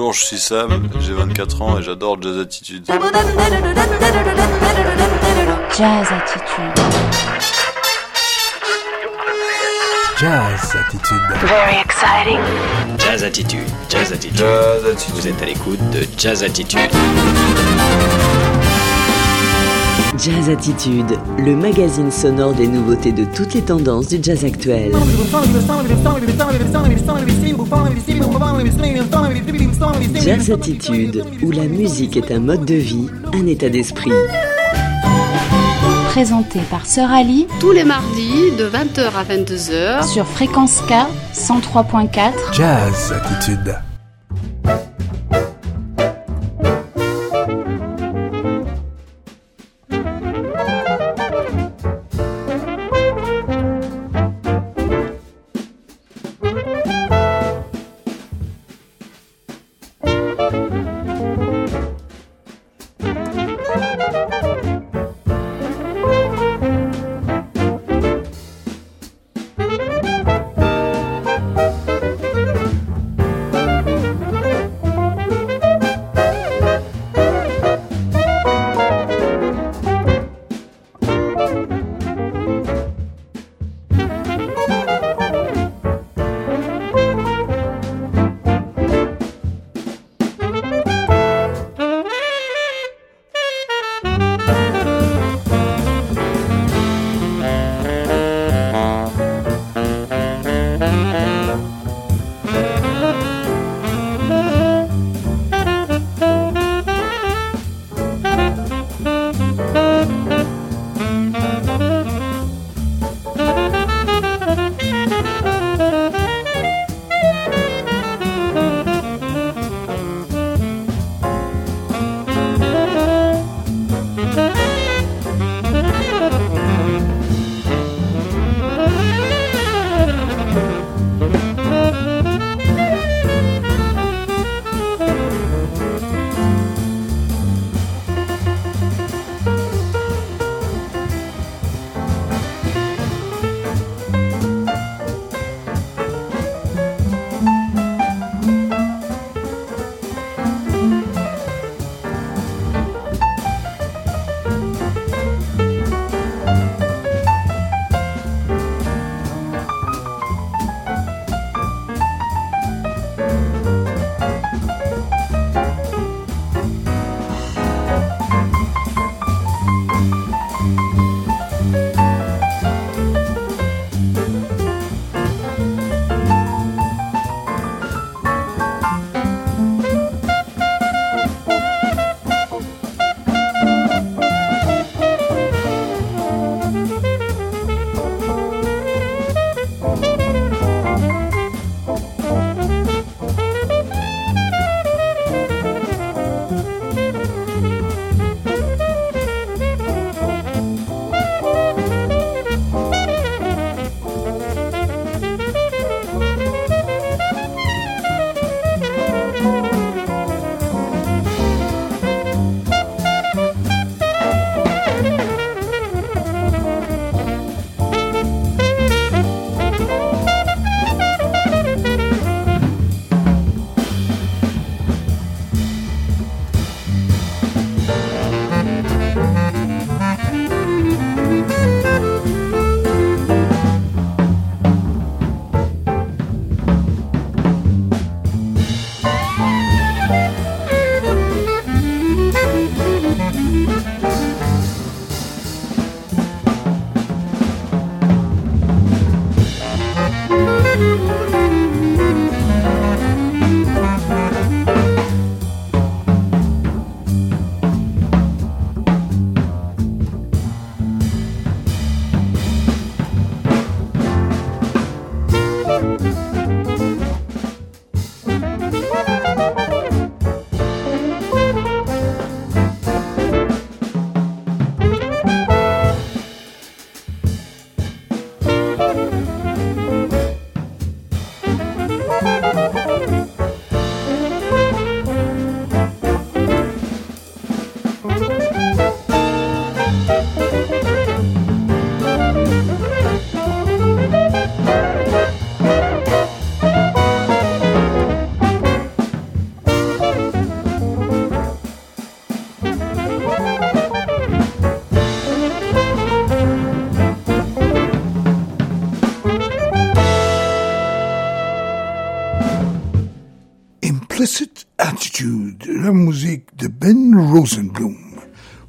Bonjour, je suis Sam, j'ai 24 ans et j'adore Jazz Attitude. Jazz Attitude. Jazz Attitude. Very exciting. Jazz Attitude, Jazz Attitude. Jazz Attitude. Vous êtes à l'écoute de Jazz Attitude. Jazz Attitude, le magazine sonore des nouveautés de toutes les tendances du jazz actuel. Jazz Attitude, où la musique est un mode de vie, un état d'esprit. Présenté par Sœur Ali tous les mardis de 20h à 22h. sur Fréquence K 103.4. Jazz Attitude.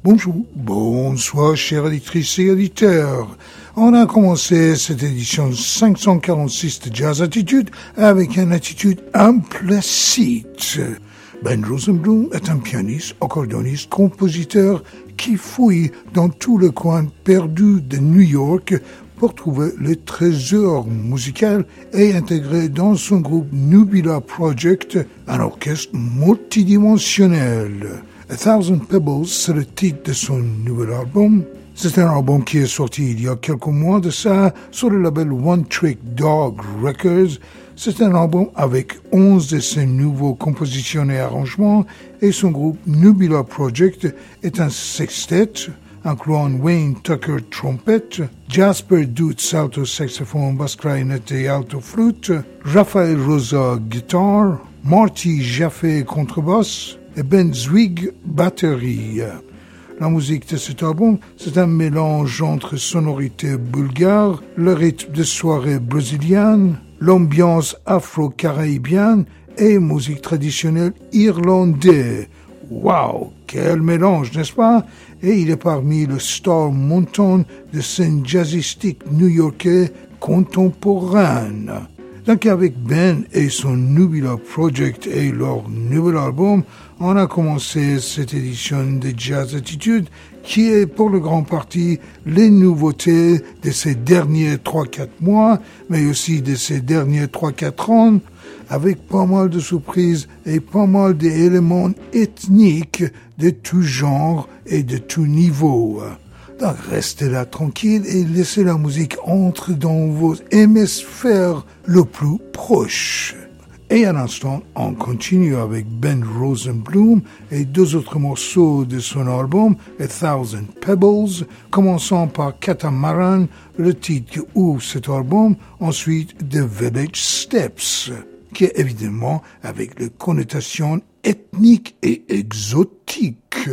Bonjour, bonsoir chers éditrices et éditeurs. On a commencé cette édition 546 de Jazz Attitude avec une attitude implicite. Ben Rosenblum est un pianiste, accordéoniste, compositeur qui fouille dans tout le coin perdu de New York pour trouver le trésor musical et intégrer dans son groupe Nubila Project un orchestre multidimensionnel. A Thousand Pebbles, c'est le titre de son nouvel album. C'est un album qui est sorti il y a quelques mois de ça sur le label One Trick Dog Records. C'est un album avec 11 de ses nouveaux compositions et arrangements et son groupe Nubila Project est un sextet incluant Wayne Tucker trompette, Jasper Dutz alto saxophone, basse clarinette et alto flûte, Raphaël Rosa guitare, Marty Jaffe contrebasse Ben Zwig batterie. La musique de cet album, c'est un mélange entre sonorité bulgare, le rythme de soirée brésilienne, l'ambiance afro-caribéenne et musique traditionnelle irlandaise. Wow, quel mélange, n'est-ce pas? Et il est parmi le star montant de scène jazzistique new-yorkais contemporaine. Donc avec Ben et son Nubila Project et leur nouvel album, on a commencé cette édition de Jazz Attitude qui est pour le grand parti les nouveautés de ces derniers 3-4 mois, mais aussi de ces derniers 3-4 ans, avec pas mal de surprises et pas mal d'éléments ethniques de tout genre et de tout niveau. Donc restez là tranquille et laissez la musique entrer dans vos hémisphères le plus proche. Et à l'instant, on continue avec Ben Rosenblum et deux autres morceaux de son album, A Thousand Pebbles, commençant par Catamaran, le titre qui ouvre cet album, ensuite The Village Steps, qui est évidemment avec les connotations ethniques et exotiques.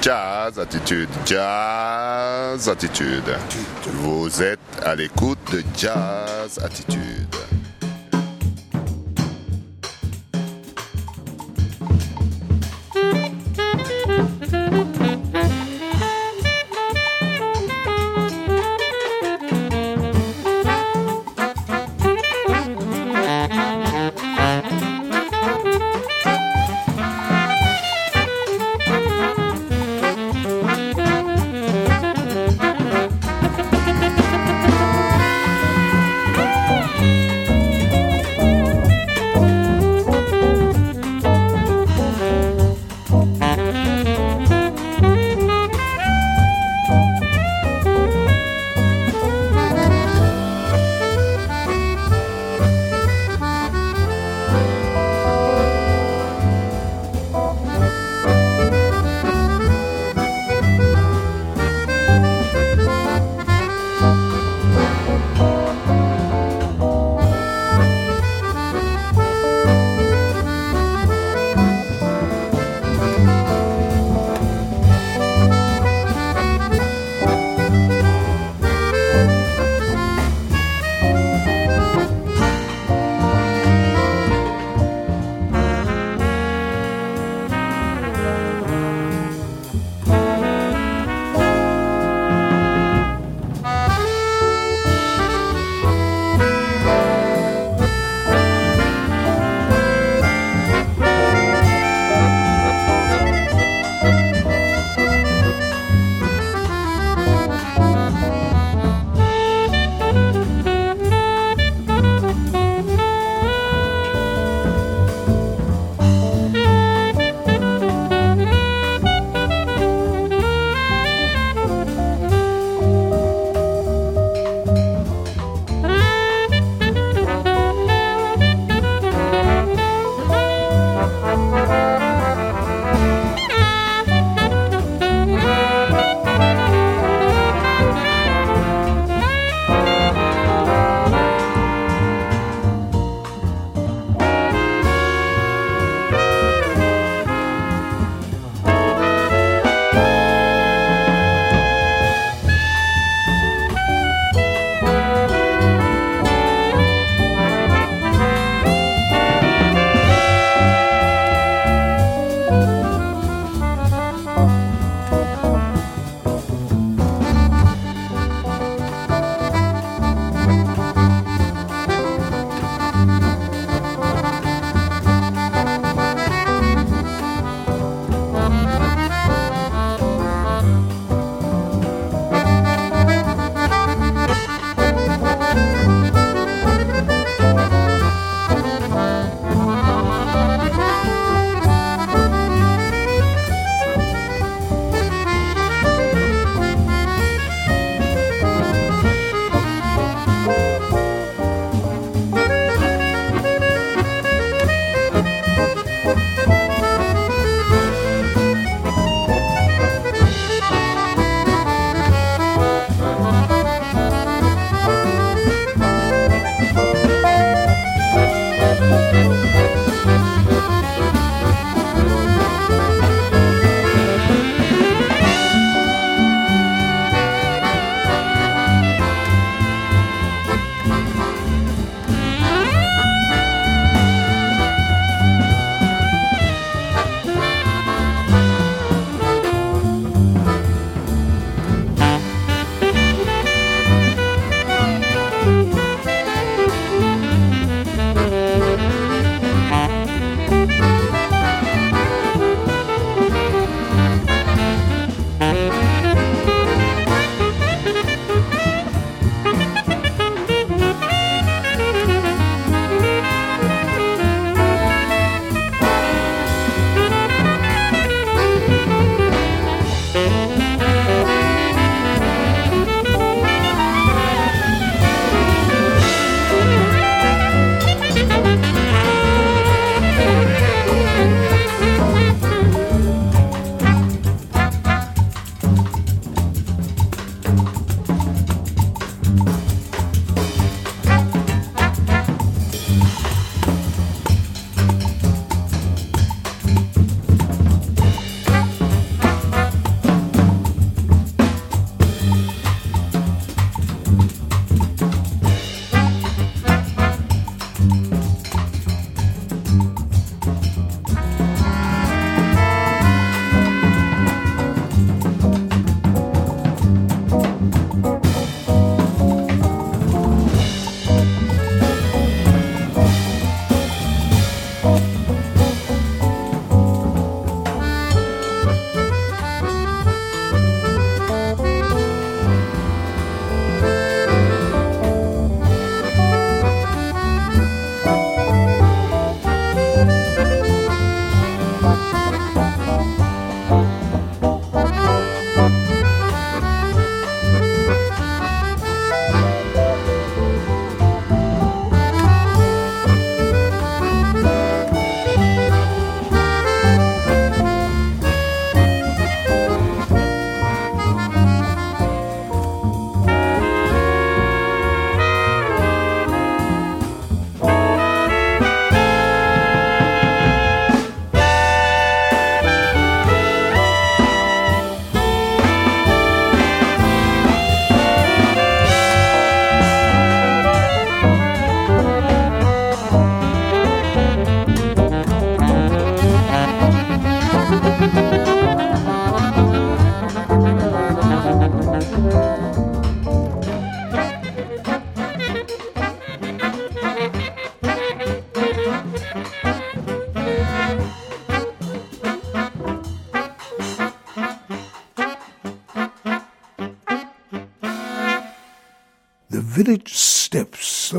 Jazz Attitude, Jazz Attitude. Vous êtes à l'écoute de Jazz Attitude.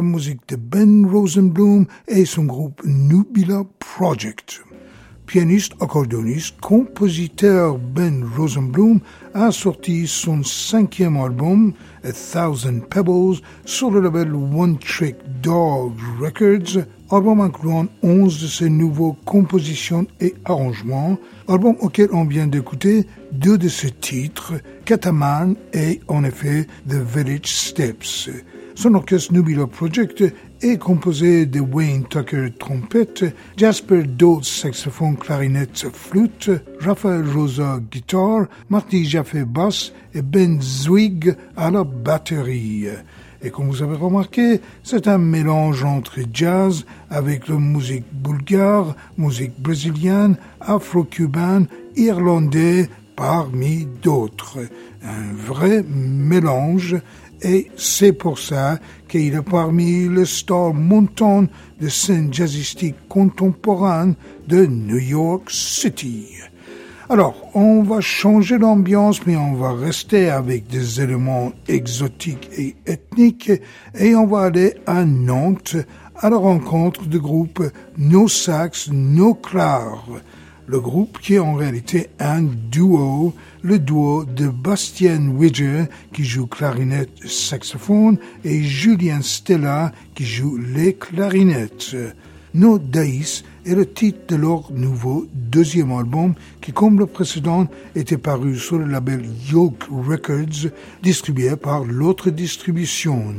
Musique de Ben Rosenblum et son groupe Nubila Project. Pianiste, accordéoniste, compositeur Ben Rosenblum a sorti son cinquième album, A Thousand Pebbles, sur le label One Trick Dog Records, album incluant 11 de ses nouveaux compositions et arrangements, album auquel on vient d'écouter deux de ses titres, Cataman et en effet The Village Steps. Son orchestre Nubila Project est composé de Wayne Tucker trompette, Jasper Dodds saxophone, clarinette, flûte, Raphaël Rosa guitare, Marty Jaffe basse et Ben Zwig à la batterie. Et comme vous avez remarqué, c'est un mélange entre jazz avec la musique bulgare, musique brésilienne, afro-cubaine, irlandais, parmi d'autres. Un vrai mélange et c'est pour ça qu'il est parmi les stars montantes de scène jazzistique contemporaine de New York City. Alors, on va changer d'ambiance, mais on va rester avec des éléments exotiques et ethniques, et on va aller à Nantes à la rencontre du groupe No Sax, No Clar. Le groupe qui est en réalité un duo, le duo de Bastien Widger qui joue clarinette saxophone et Julien Stella qui joue les clarinettes. No Days est le titre de leur nouveau deuxième album qui, comme le précédent, était paru sur le label Yoke Records, distribué par l'autre distribution.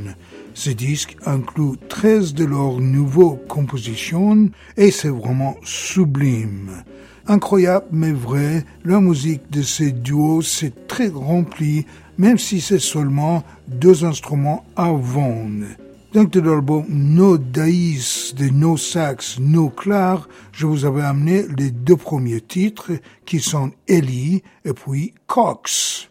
Ce disque inclut 13 de leurs nouveaux compositions et c'est vraiment sublime. Incroyable mais vrai, la musique de ces duos s'est très remplie, même si c'est seulement deux instruments à vendre. Donc de l'album No Daïs de No Sax, No Clar, je vous avais amené les deux premiers titres qui sont Ellie et puis Cox.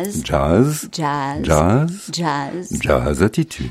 Jazz. Jazz. Jazz. Jazz. Jazz. Jazz Attitude.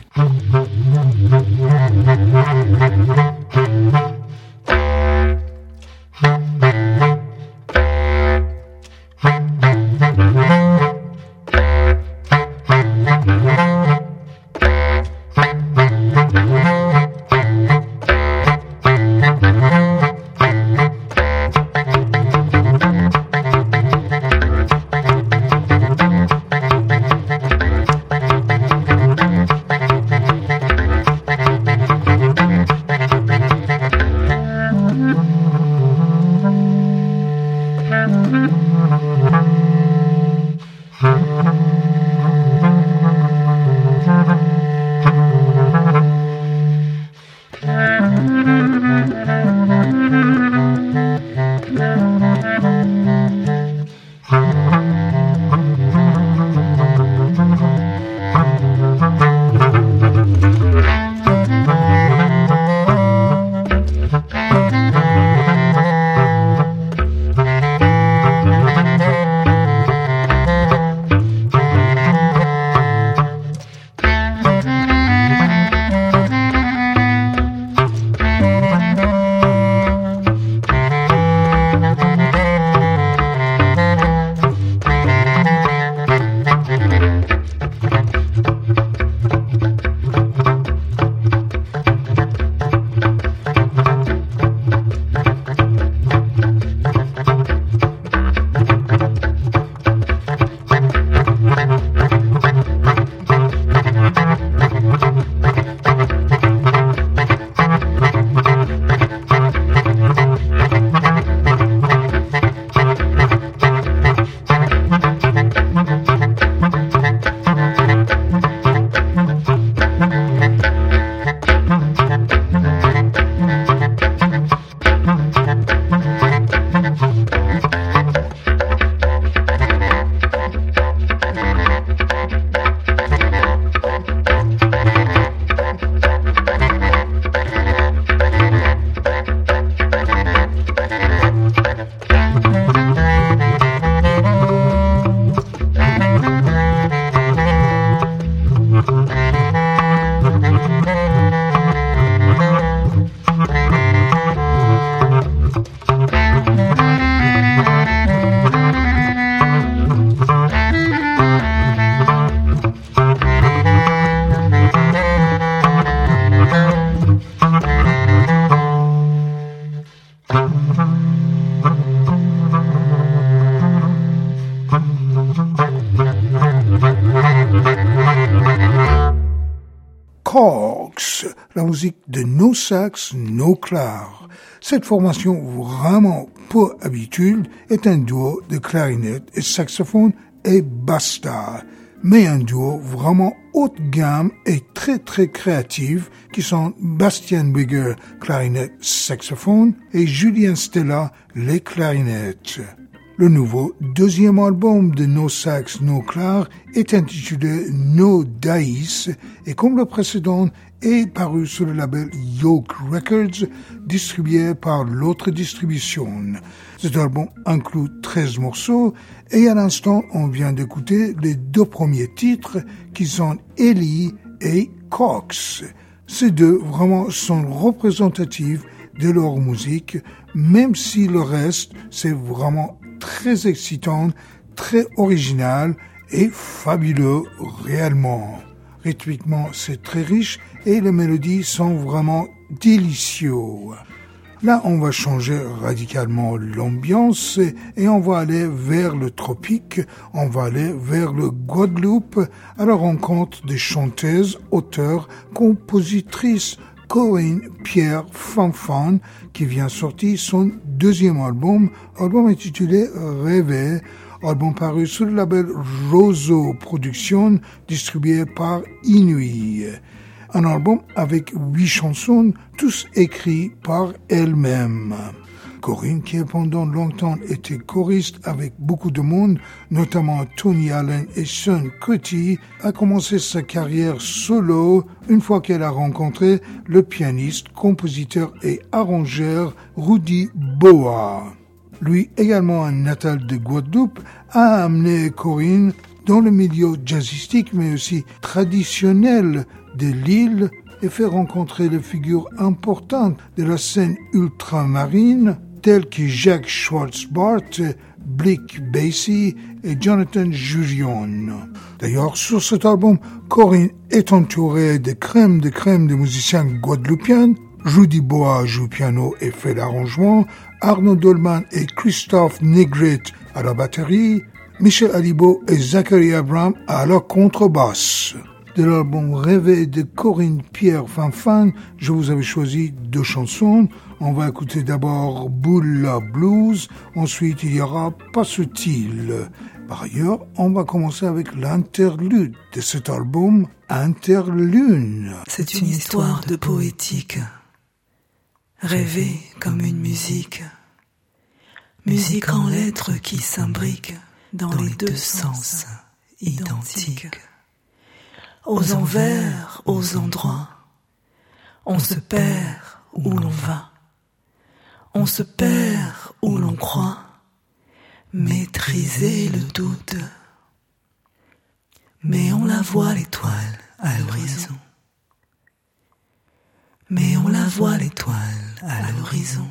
Sax, No Clar. Cette formation vraiment peu habituelle est un duo de clarinette et saxophone et basta, mais un duo vraiment haute gamme et très très créatif qui sont Bastien Bigger, clarinette saxophone et Julien Stella, les clarinettes. Le nouveau deuxième album de No Sax No Clar est intitulé No Dice et comme le précédent est paru sur le label Yoke Records distribué par l'autre distribution. Cet album inclut 13 morceaux et à l'instant on vient d'écouter les deux premiers titres qui sont Ellie et Cox. Ces deux vraiment sont représentatifs de leur musique, même si le reste c'est vraiment très excitant, très original et fabuleux réellement. Rythmiquement, c'est très riche et les mélodies sont vraiment délicieux. Là, on va changer radicalement l'ambiance et on va aller vers le tropique, on va aller vers le Guadeloupe à la rencontre des chanteuses, auteurs, compositrices Corinne Pierre Fanfan qui vient sortir son deuxième album, album intitulé Rêver, album paru sous le label Roseau Productions, distribué par Inuit. Un album avec huit chansons, tous écrits par elle-même. Corinne, qui pendant longtemps été choriste avec beaucoup de monde, notamment Tony Allen et Sean Cutty, a commencé sa carrière solo une fois qu'elle a rencontré le pianiste, compositeur et arrangeur Rudy Boa. lui également un natal de Guadeloupe, a amené Corinne dans le milieu jazzistique mais aussi traditionnel de l'île et fait rencontrer des figures importantes de la scène ultramarine telles que Jacques Schwartzbart, Blick Basie et Jonathan Jurion. D'ailleurs, sur cet album, Corinne est entourée de crème de crème de musiciens guadeloupéens. Rudy Bois joue piano et fait l'arrangement, Arnaud Dolman et Christophe Negret à la batterie, Michel Alibo et Zachary Abraham à la contrebasse. De l'album Rêver de Corinne Pierre Fanfan, je vous avais choisi deux chansons. On va écouter d'abord Bulla Blues, ensuite il y aura Pas subtil. Par ailleurs, on va commencer avec l'interlude de cet album, Interlune. C'est une histoire de poétique. Rêver comme une musique. Musique en lettres qui s'imbriquent dans les deux sens identiques. Aux envers, aux endroits. On se perd où l'on va. On se perd où l'on croit. Maîtriser le doute. Mais on la voit l'étoile à l'horizon. Mais on la voit l'étoile à l'horizon.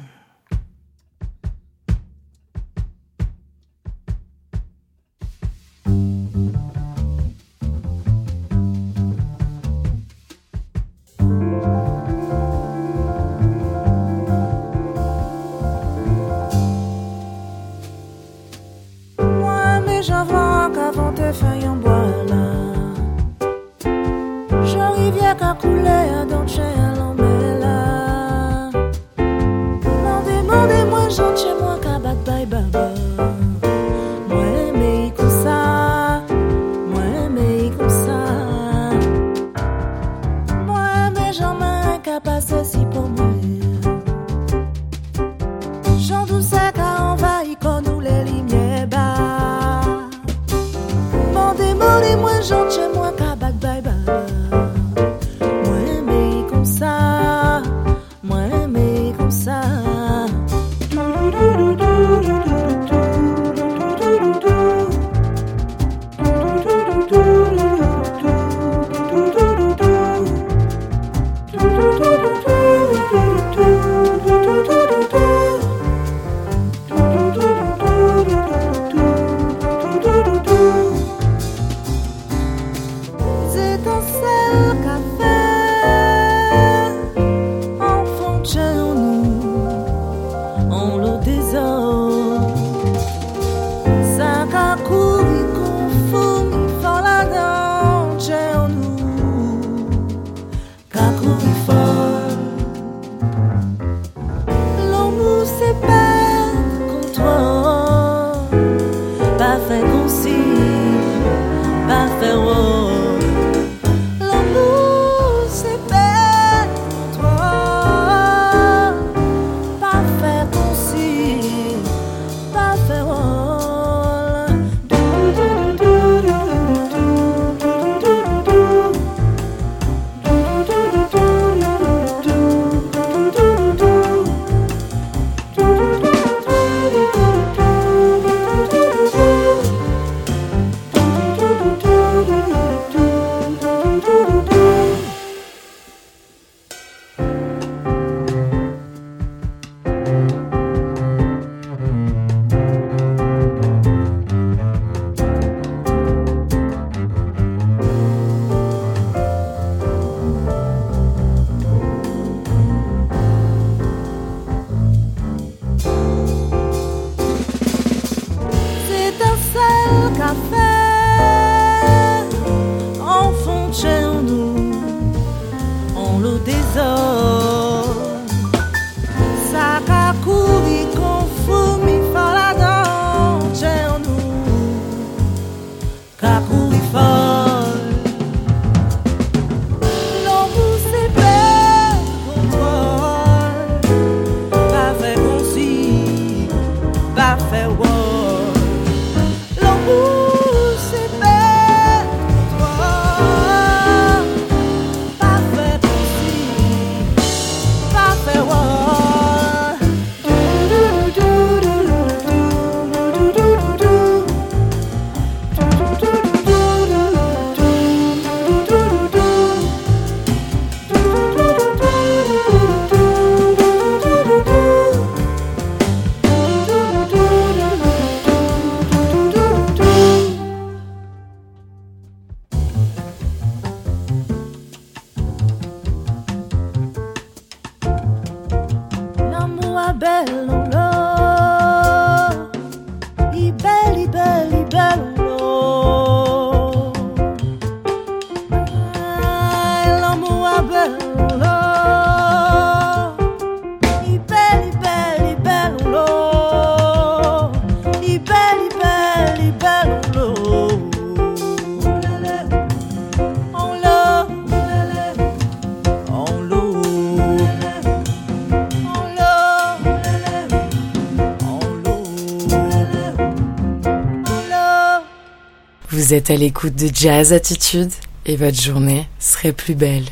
Vous êtes à l'écoute de Jazz Attitude et votre journée serait plus belle.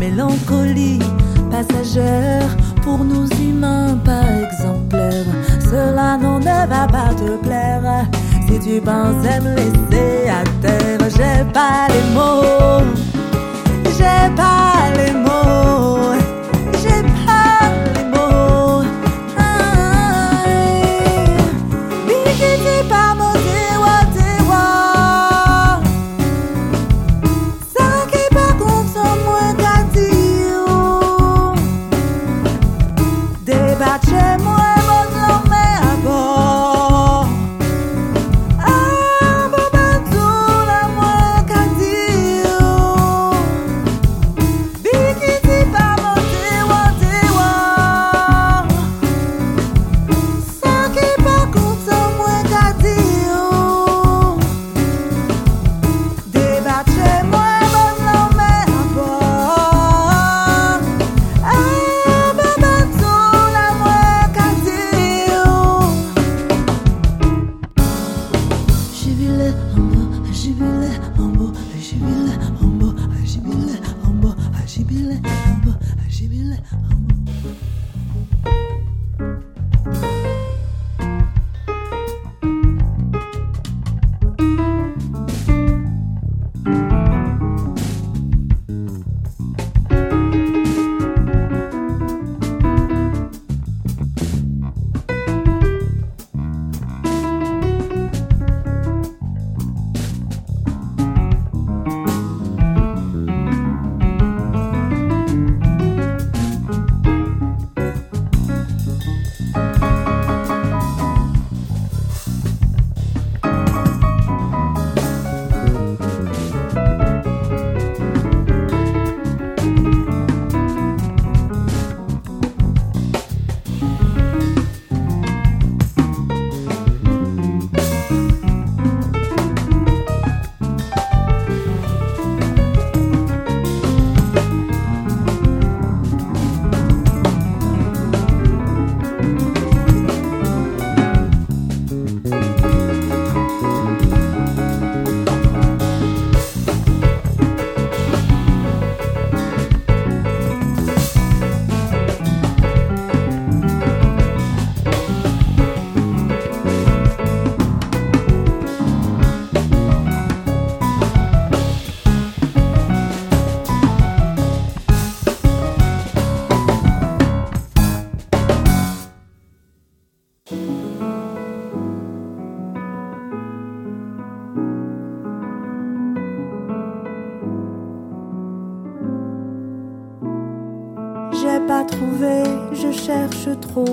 mélancolie passagère pour nous humains pas exemplaires. Cela n'en va pas te plaire si tu pensais me laisser à terre. J'ai pas les mots, j'ai pas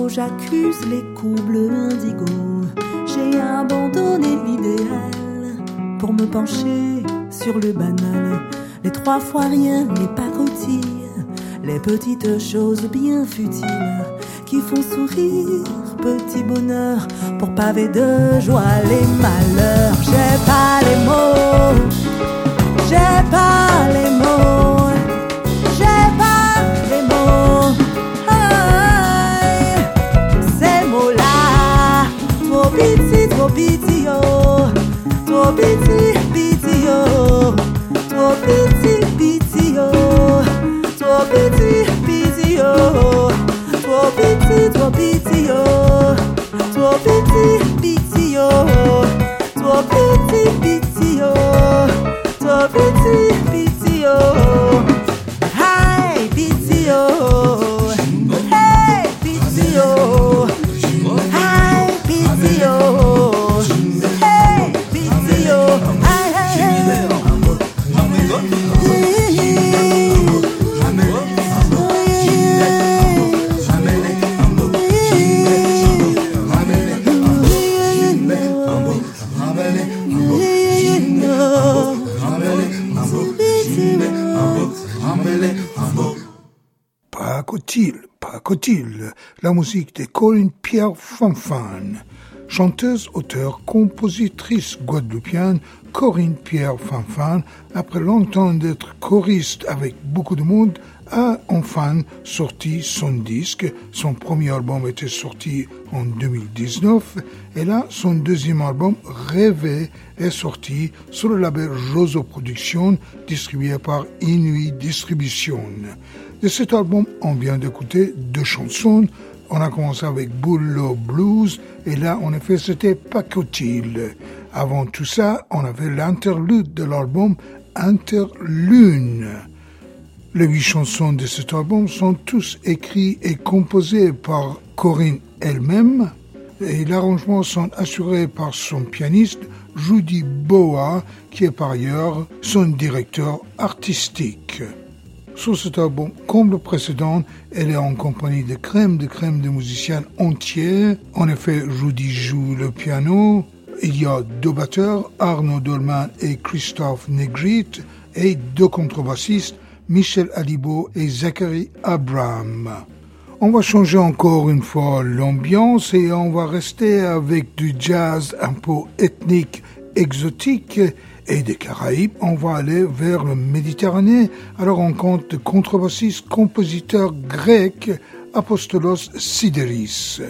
j'accuse les coups bleus indigo. J'ai abandonné l'idéal pour me pencher sur le banal. Les trois fois rien, les pacotilles, les petites choses bien futiles qui font sourire, petit bonheur pour paver de joie les malheurs. J'ai pas les mots, j'ai pas musique de Corinne Pierre Fanfan. Chanteuse, auteure, compositrice guadeloupéenne, Corinne Pierre Fanfan, après longtemps d'être choriste avec beaucoup de monde, a enfin sorti son disque. Son premier album était sorti en 2019 et là, son deuxième album, Rêver, est sorti sur le label Roso Productions, distribué par Inuit Distribution. De cet album, on vient d'écouter deux chansons. On a commencé avec Bullo Blues et là, en effet, c'était Pacotil. Avant tout ça, on avait l'interlude de l'album Interlune. Les huit chansons de cet album sont tous écrits et composées par Corinne elle-même et l'arrangement sont assurés par son pianiste Judy Boa qui est par ailleurs son directeur artistique. Sur cet album, comme le précédent, elle est en compagnie de crème de crème de musiciens entiers. En effet, Judy joue le piano. Il y a deux batteurs, Arnaud Dolman et Christophe Negrit, et deux contrebassistes, Michel Alibo et Zachary Abraham. On va changer encore une fois l'ambiance et on va rester avec du jazz un peu ethnique, exotique et des Caraïbes. On va aller vers le Méditerranée. Alors on compte le contrebassiste, compositeur grec Apostolos Sideris.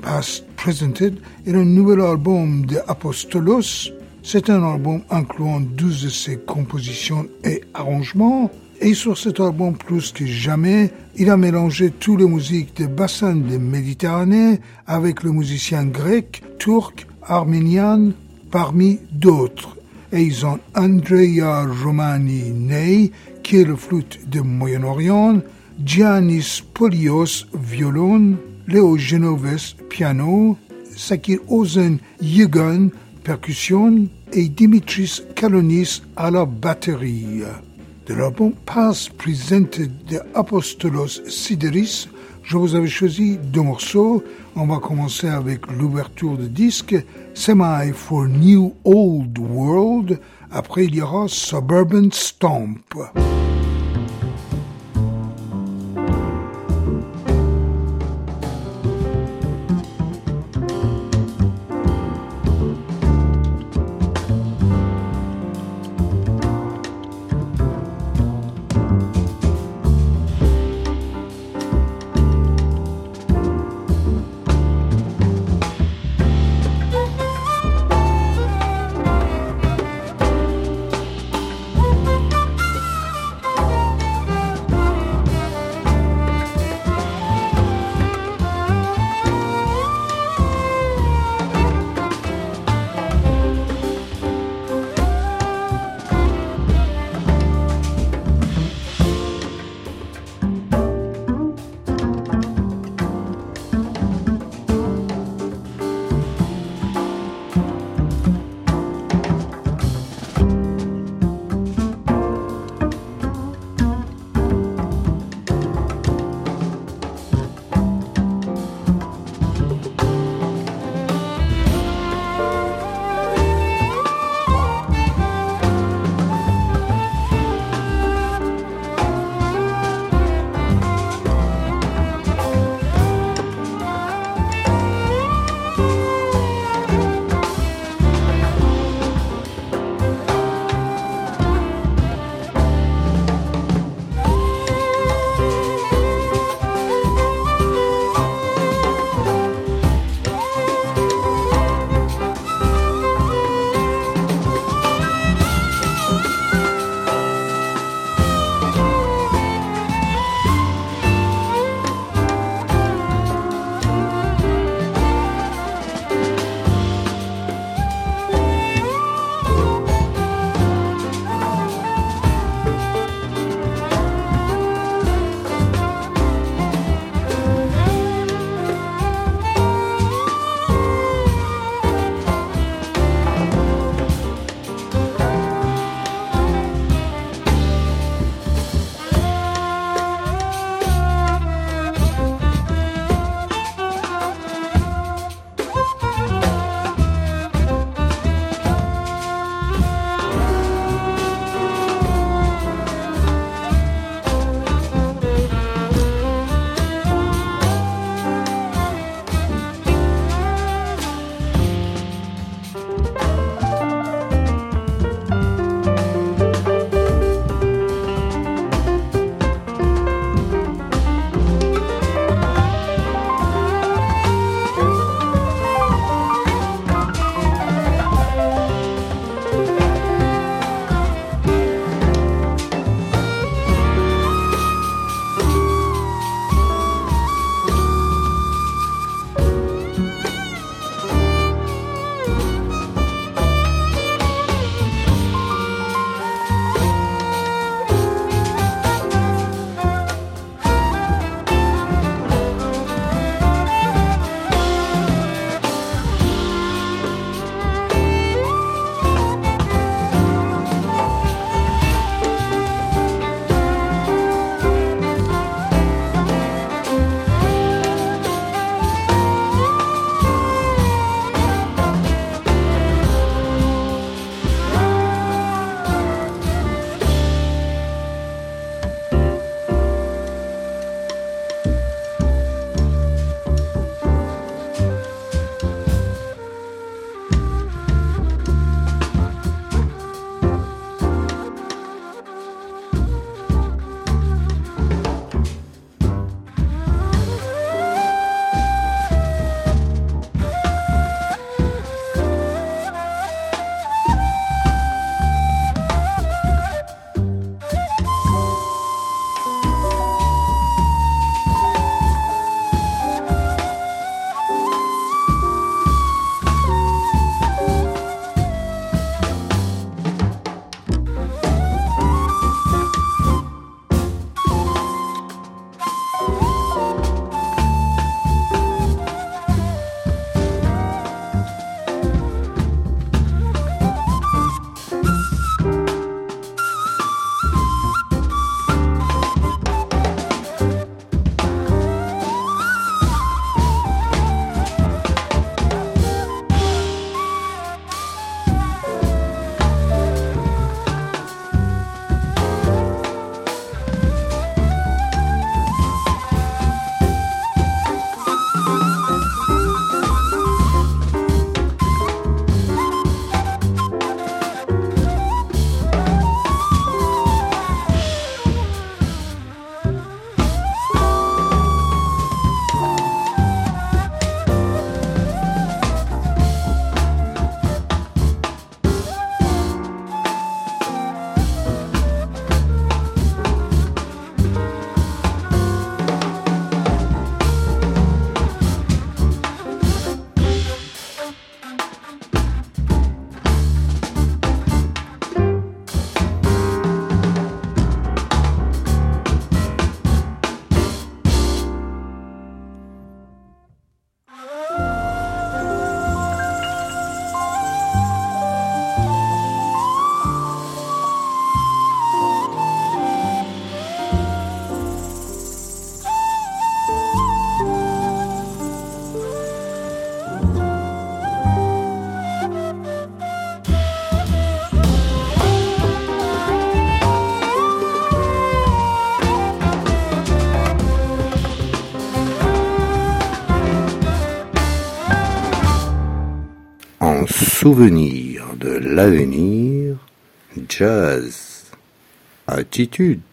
Past Presented est un nouvel album de Apostolos. C'est un album incluant 12 de ses compositions et arrangements. Et sur cet album, plus que jamais, il a mélangé toutes les musiques des bassins de Méditerranée avec le musicien grec, turc, arménien, parmi d'autres. Ils ont Andrea Romani Ney, qui est le flûte du Moyen-Orient, Giannis Polios, violon, Léo Genoves, piano, Sakir Ozen Yugan, percussion, et Dimitris Kalonis à la batterie. De l'album Past Presented de Apostolos Sideris, je vous avais choisi deux morceaux. On va commencer avec l'ouverture de disque Semi for New Old World. Après, il y aura Suburban Stomp. Souvenir de l'avenir, jazz, attitude.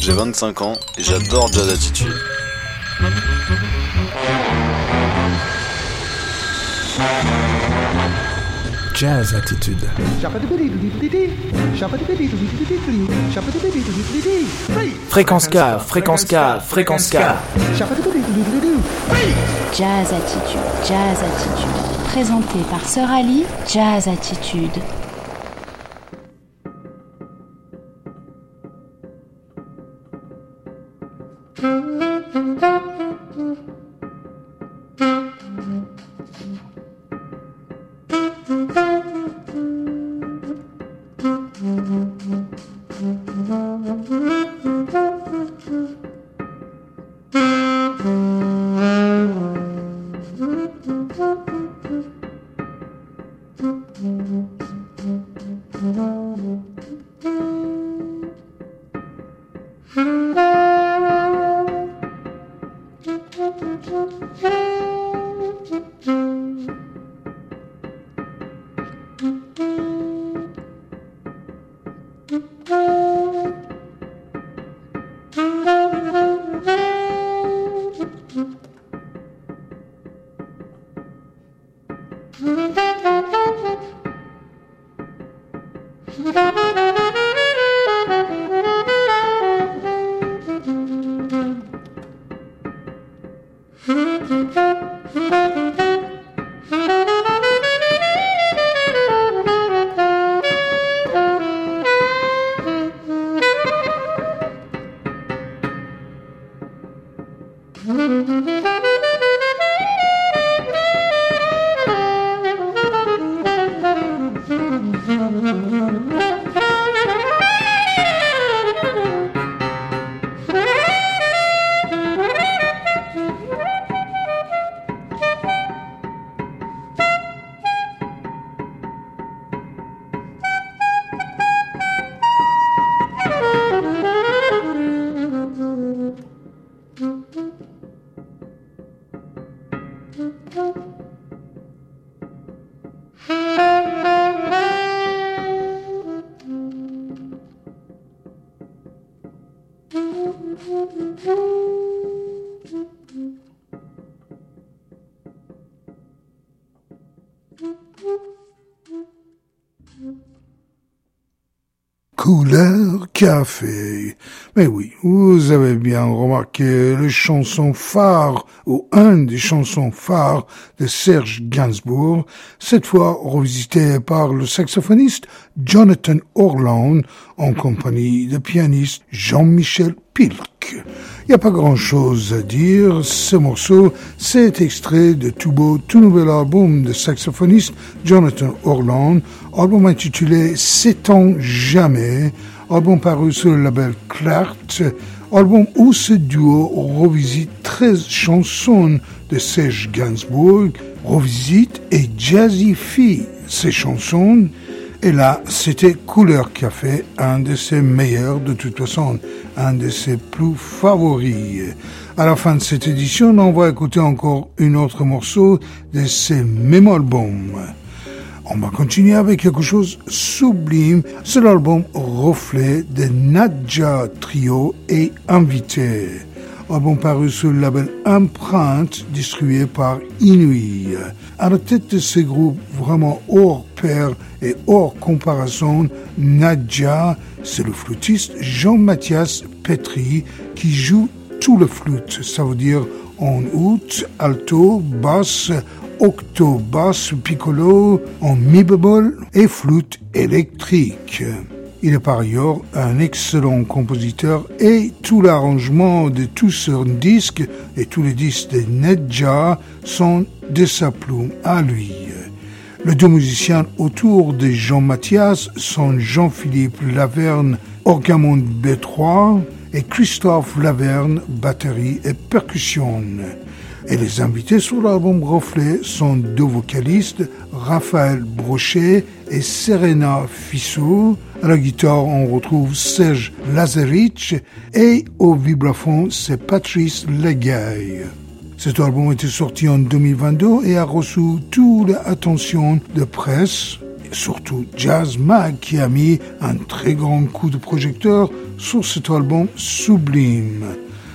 J'ai 25 ans et j'adore Jazz Attitude. Jazz Attitude. Fréquence K, fréquence K, fréquence K. Jazz Attitude, Jazz Attitude. Présenté par Sœur Ali, Jazz Attitude. Couleur remarqué le chanson phare ou un des chansons phares de Serge Gainsbourg, cette fois revisité par le saxophoniste Jonathan Orland en compagnie de pianiste Jean-Michel Pilk. Il n'y a pas grand chose à dire, ce morceau, c'est extrait de tout beau, tout nouvel album de saxophoniste Jonathan Orland, album intitulé S'étend jamais, album paru sur le label Clart, album où ce duo revisite 13 chansons de Serge Gainsbourg, revisite et jazzifie ces chansons, et là, c'était Couleur Café, un de ses meilleurs de toute façon, un de ses plus favoris. À la fin de cette édition, on va écouter encore un autre morceau de ces mêmes albums. On va continuer avec quelque chose sublime. C'est l'album Reflet de Nadja Trio et Invité. Album paru sur le label Empreinte, distribué par Inuit. À la tête de ce groupe vraiment hors pair et hors comparaison, Nadja, c'est le flûtiste Jean-Mathias Petri qui joue tout le flûte. Ça veut dire en août, alto, basse, octo, basse, piccolo, en mi bémol et flûte électrique. Il est par ailleurs un excellent compositeur et tout l'arrangement de tous ses disques et tous les disques de Nedja sont de sa plume à lui. Les deux musiciens autour de Jean Mathias sont Jean-Philippe Laverne, orgamon B3, et Christophe Laverne, batterie et percussion. Et les invités sur l'album Reflet sont deux vocalistes, Raphaël Brochet et Serena Fissou. À la guitare, on retrouve Serge Lazarich et au vibraphone, c'est Patrice Legay. Cet album était sorti en 2022 et a reçu toute l'attention de presse, surtout Jazz Mag qui a mis un très grand coup de projecteur sur cet album sublime.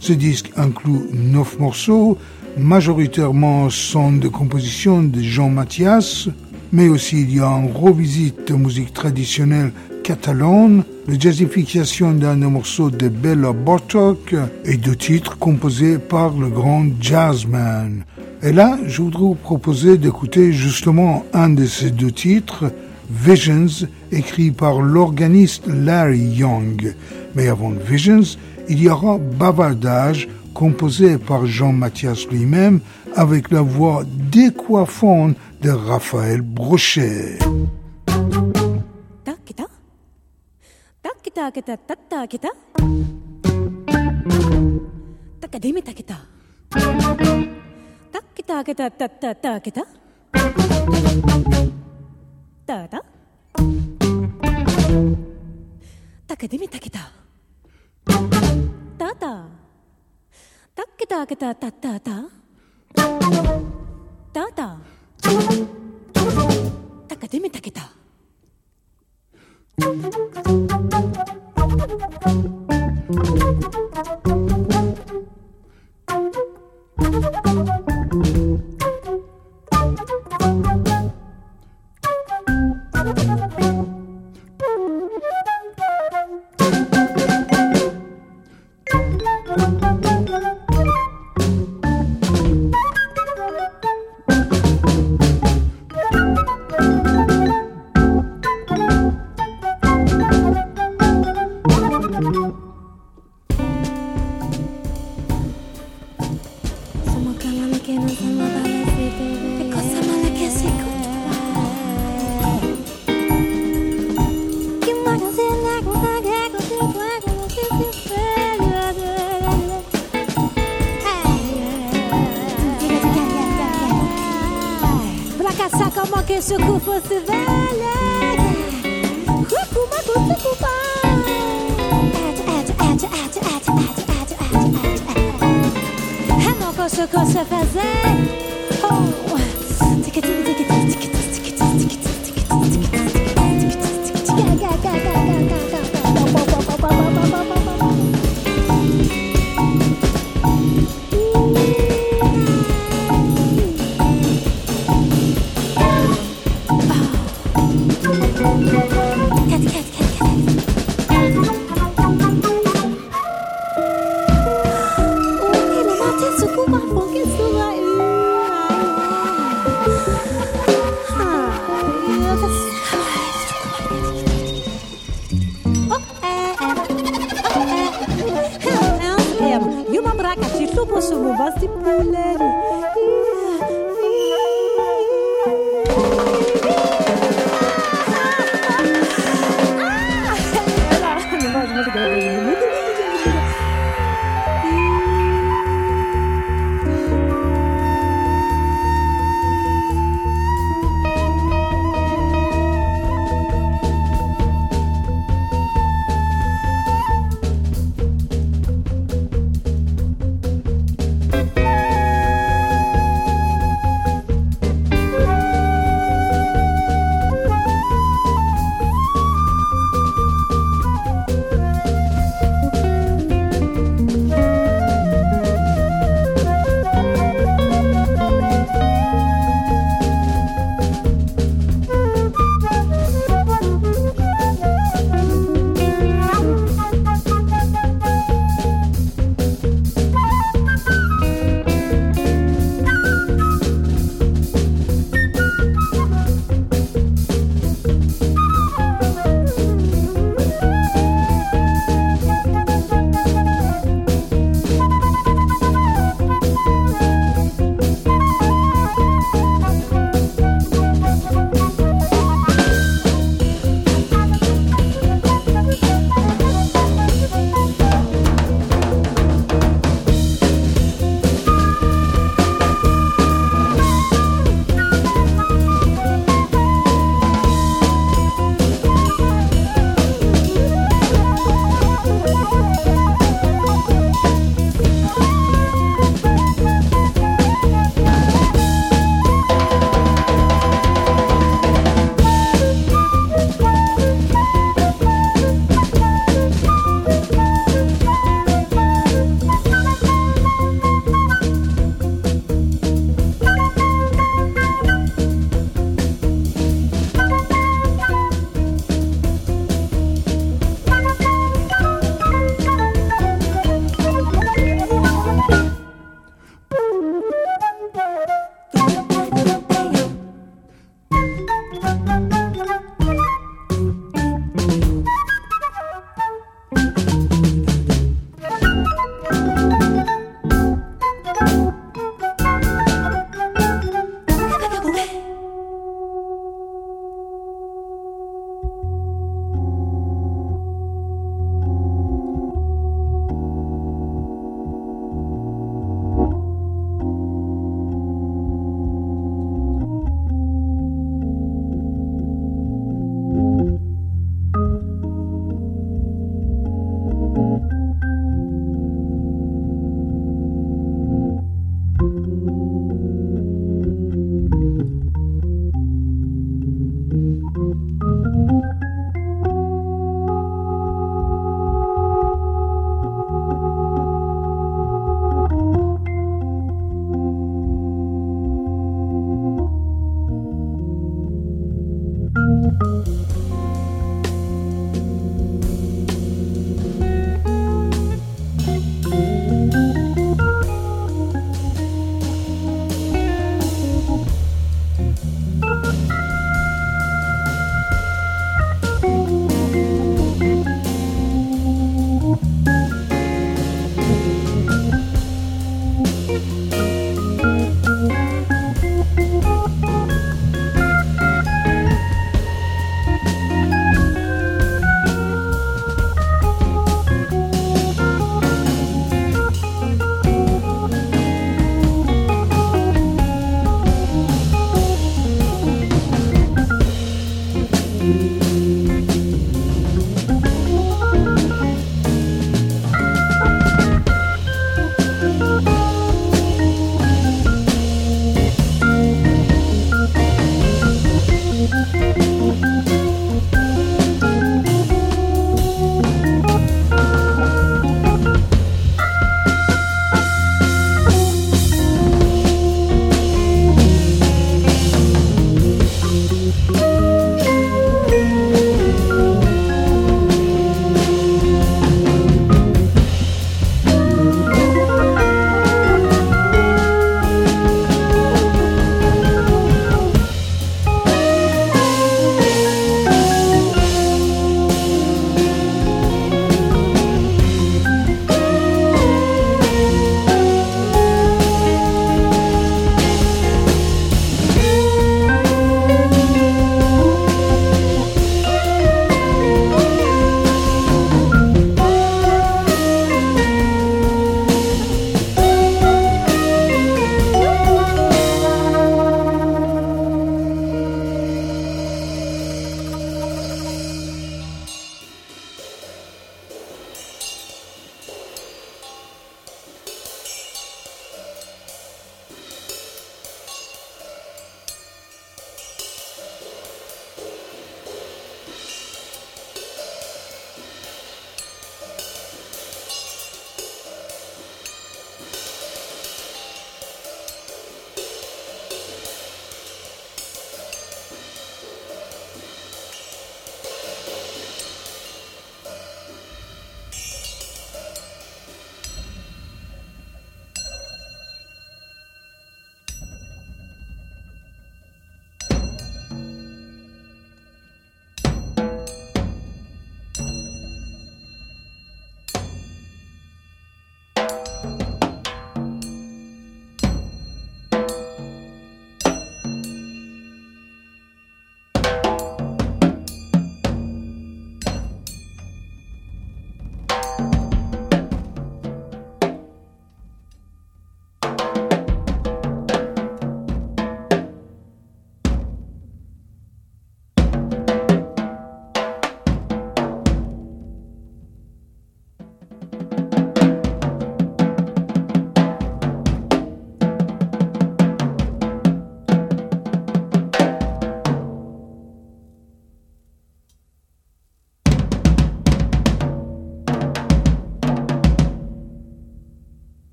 Ce disque inclut neuf morceaux, majoritairement sont de compositions de Jean Mathias, mais aussi il y a une revisite de musique traditionnelle catalane, la jazzification d'un morceau de Bella Bartok et deux titres composés par le grand jazzman. Et là, je voudrais vous proposer d'écouter justement un de ces deux titres, Visions, écrit par l'organiste Larry Young. Mais avant Visions, il y aura Bavardage, composé par Jean Mathias lui-même avec la voix décoiffante de Raphaël Brochet. Tata. たっけたけたたたたたたたかでめたけたた letter it.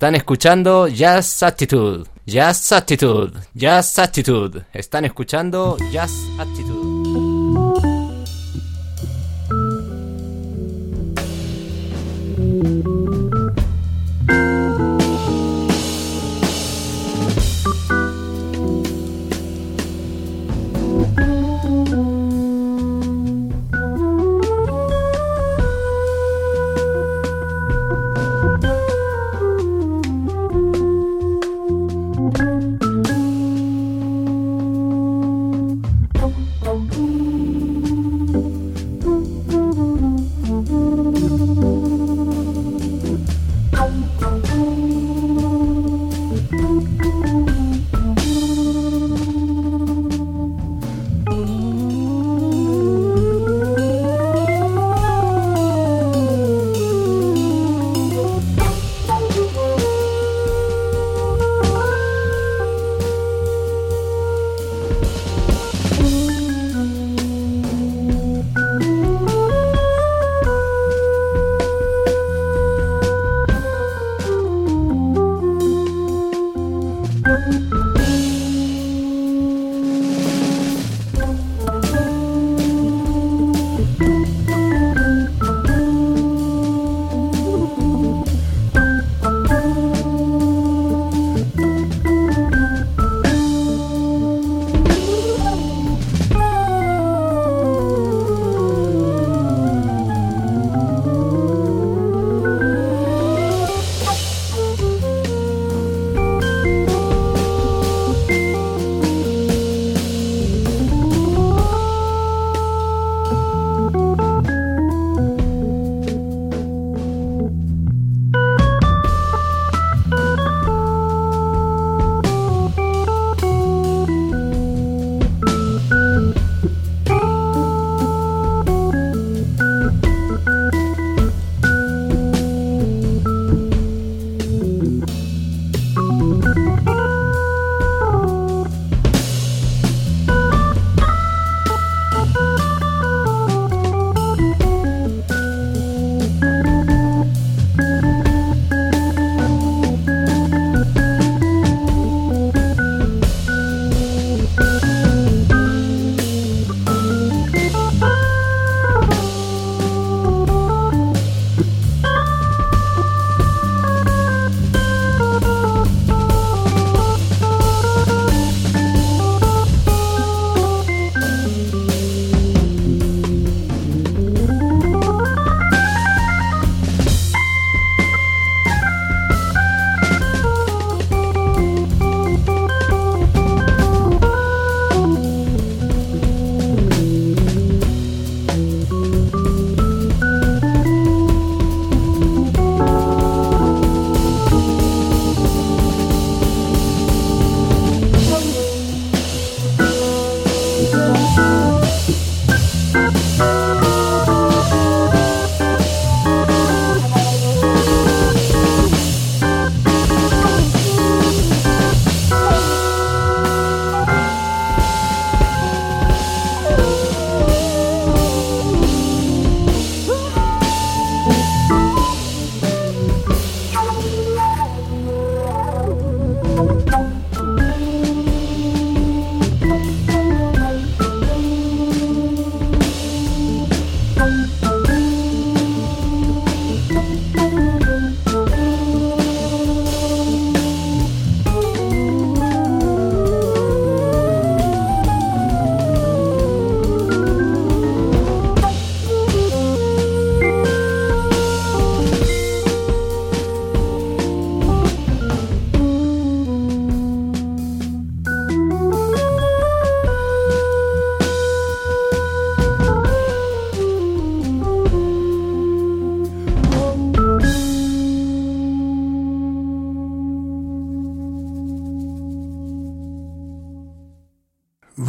Están escuchando Jazz Attitude, Jazz Attitude, Jazz Attitude. Están escuchando Jazz Attitude.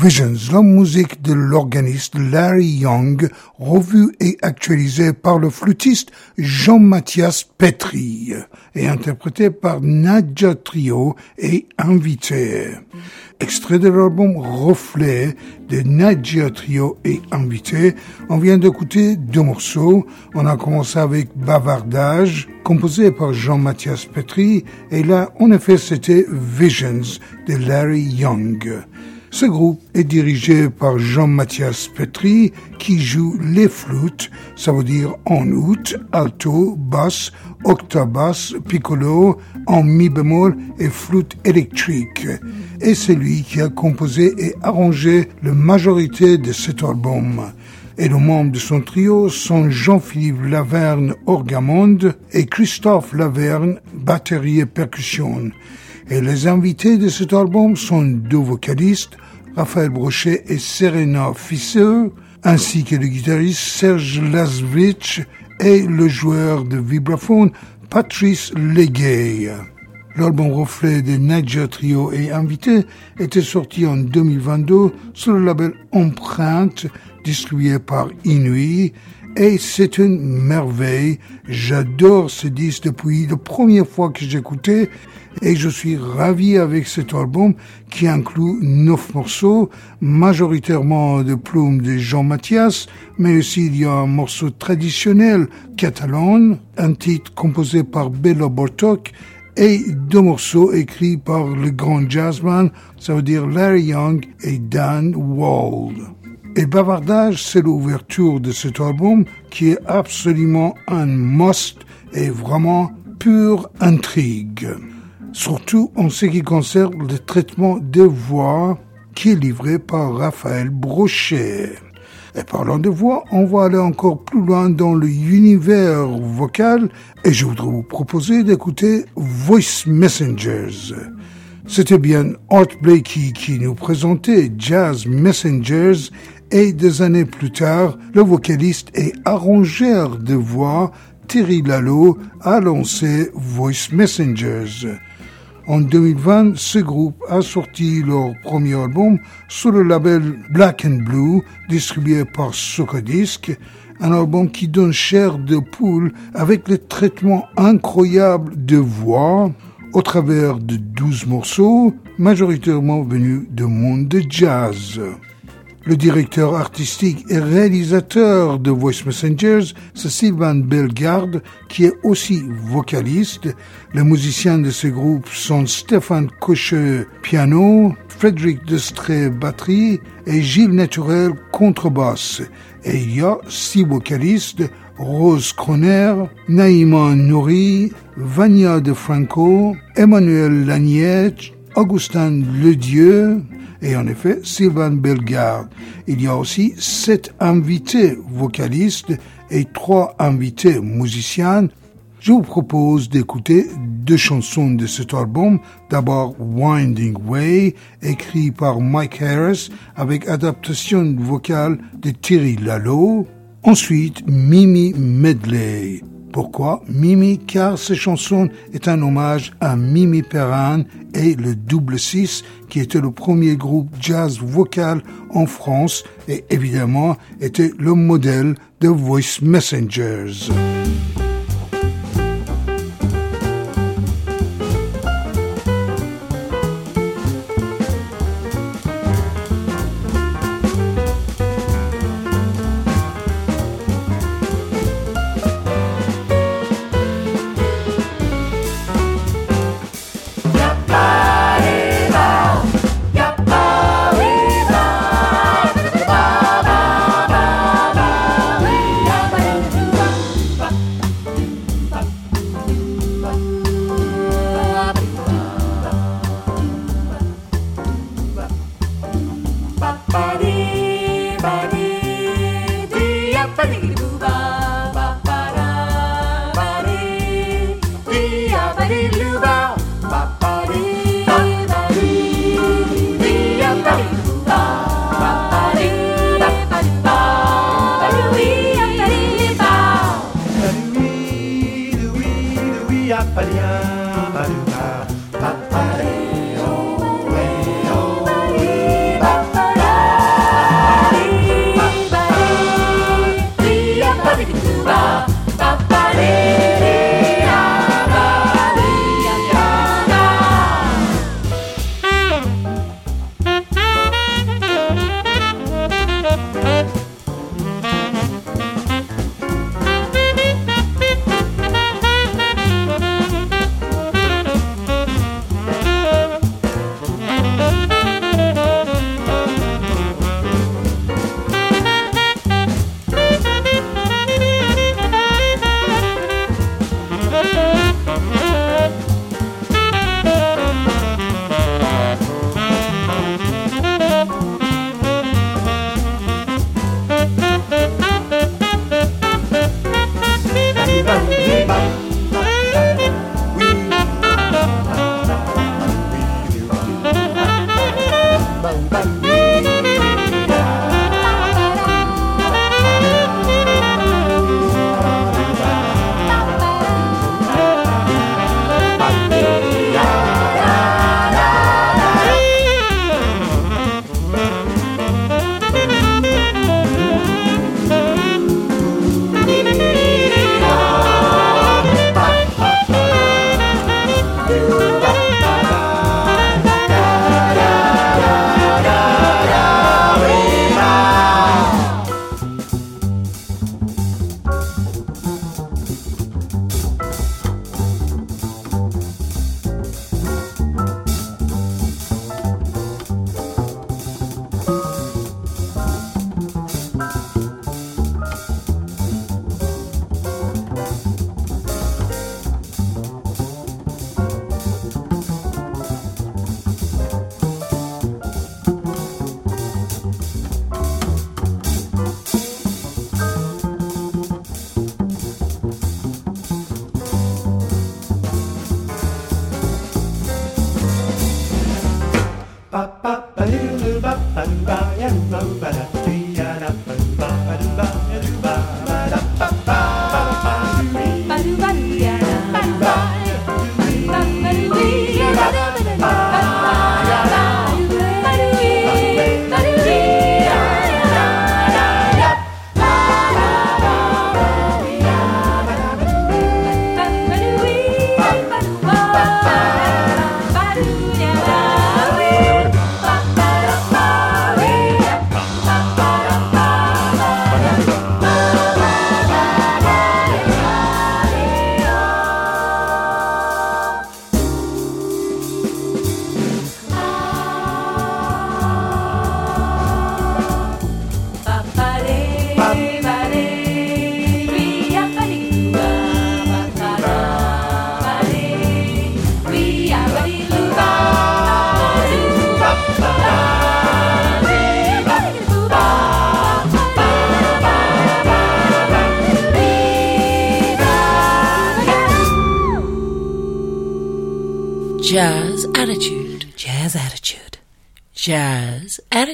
Visions, la musique de l'organiste Larry Young, revue et actualisée par le flûtiste Jean-Mathias Petri et interprétée par Nadja Trio et invité. Extrait de l'album Reflet de Nadja Trio et invité, on vient d'écouter deux morceaux. On a commencé avec Bavardage, composé par Jean-Mathias Petri, et là, en effet, c'était Visions de Larry Young. Ce groupe est dirigé par Jean-Mathias Petri qui joue les flûtes, ça veut dire en août, alto, basse, octabasse, piccolo, en mi bémol et flûte électrique. Et c'est lui qui a composé et arrangé la majorité de cet album. Et les membres de son trio sont Jean-Philippe Laverne orgamonde et Christophe Laverne batterie et percussion. Et les invités de cet album sont deux vocalistes, Raphaël Brochet et Serena Fisser, ainsi que le guitariste Serge Lasvich et le joueur de vibraphone Patrice Legay. L'album reflet de Nadja Trio et Invité était sorti en 2022 sur le label Empreinte, distribué par Inuit, et c'est une merveille. J'adore ce disque depuis la première fois que j'écoutais et je suis ravi avec cet album qui inclut neuf morceaux, majoritairement de plumes de Jean Mathias, mais aussi il y a un morceau traditionnel catalan, un titre composé par Bela Bartok et deux morceaux écrits par le grand jazzman, ça veut dire Larry Young et Dan Wald. Et Bavardage, c'est l'ouverture de cet album qui est absolument un must et vraiment pure intrigue surtout en ce qui concerne le traitement des voix qui est livré par Raphaël Brochet. Et parlant de voix, on va aller encore plus loin dans l'univers vocal et je voudrais vous proposer d'écouter Voice Messengers. C'était bien Art Blakey qui nous présentait Jazz Messengers et des années plus tard, le vocaliste et arrangeur de voix Thierry Lalo a lancé Voice Messengers. En 2020, ce groupe a sorti leur premier album sur le label Black and Blue, distribué par Socodisc, un album qui donne chair de poule avec le traitement incroyable de voix au travers de 12 morceaux, majoritairement venus du monde de jazz. Le directeur artistique et réalisateur de Voice Messengers, c'est Sylvain Bellegarde, qui est aussi vocaliste. Les musiciens de ce groupe sont Stéphane Cocheux, piano, Frédéric Destré, batterie, et Gilles Naturel, contrebasse. Et il y a six vocalistes, Rose Croner, Naïma Nouri, Vania de Franco, Emmanuel Lagnette, Augustin Ledieu, et en effet Sylvain Bellegarde. Il y a aussi sept invités vocalistes et trois invités musiciens. Je vous propose d'écouter deux chansons de cet album. D'abord Winding Way, écrit par Mike Harris avec adaptation vocale de Thierry Lalo. Ensuite Mimi Medley. Pourquoi Mimi Car cette chanson est un hommage à Mimi Perrin et le Double Six, qui était le premier groupe jazz vocal en France et évidemment était le modèle de Voice Messengers.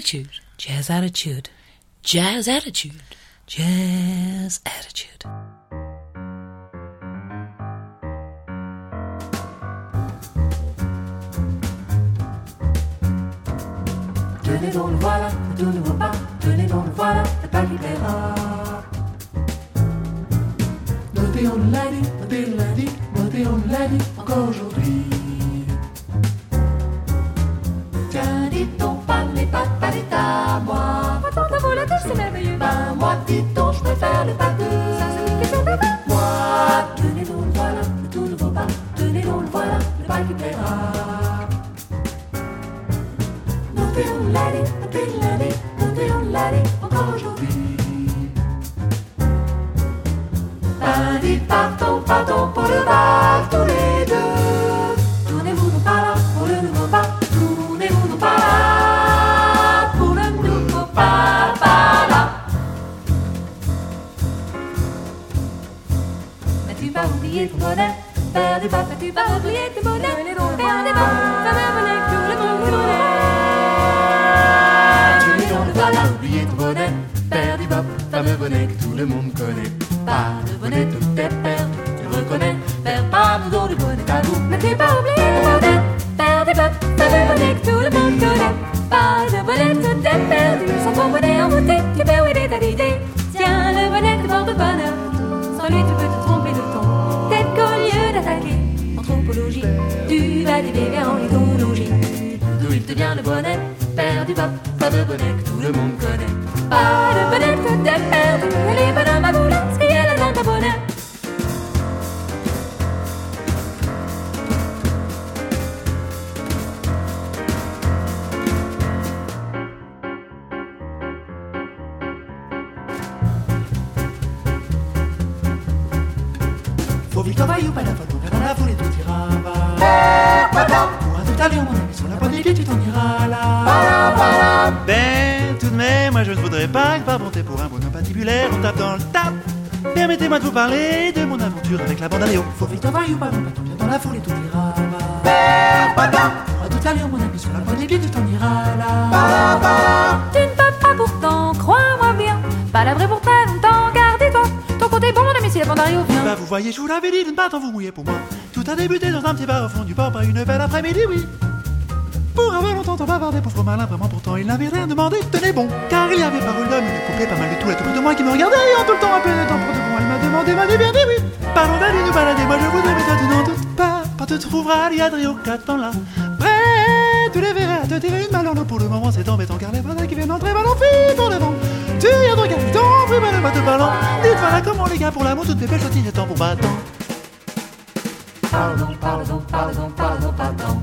Attitude. Jazz attitude. Jazz attitude. Jazz vas dévier en. D'où il te vient le bonnet, père du bas, fameux bonnet que tout le monde connaît. Pas de bonnet, tout est perdu, les bonhommes à boulet, ce est là dans ta bonnet. Dans le tap. Permettez-moi de vous parler de mon aventure avec la bande à Léo. Faut vite envahir ou pas, mon patron, viens dans la foule et tout ira tout à l'heure, mon ami, sur la bonne idée, tu t'en iras là. Tu ne peux pas pourtant, crois-moi bien. Pas la vraie pour très longtemps, gardez-toi. Ton côté bon, mon ami, si la bandario vient. Bah vous voyez, je vous l'avais dit de ne pas tant vous mouiller pour moi. Tout a débuté dans un petit bar au fond du port par une belle après-midi, oui. On bavardait, pauvre malin, vraiment pourtant il n'avait rien demandé, tenez bon. Car il y avait parole d'homme, une couplait pas mal de tout, et tout près de moi qui me regardait, en tout le temps un peu de temps pour de bon, elle m'a demandé, m'a dit bien dit oui. Parlons d'aller nous balader, moi je voudrais, mais toi tu n'en doutes pas. Pas te trouveras, il y a Drio qu'attends là. Prêt, tu les verras, te tirer une balle en pour le moment, c'est embêtant, car les voilà qui viennent entrer ballon fille pour devant. Tu y as donc un temps, pris mal de ballon. Dites voilà comment les gars pour l'amour, toutes mes belles est temps pour battant. Pardon, pardon, pardon, pardon. Pardon,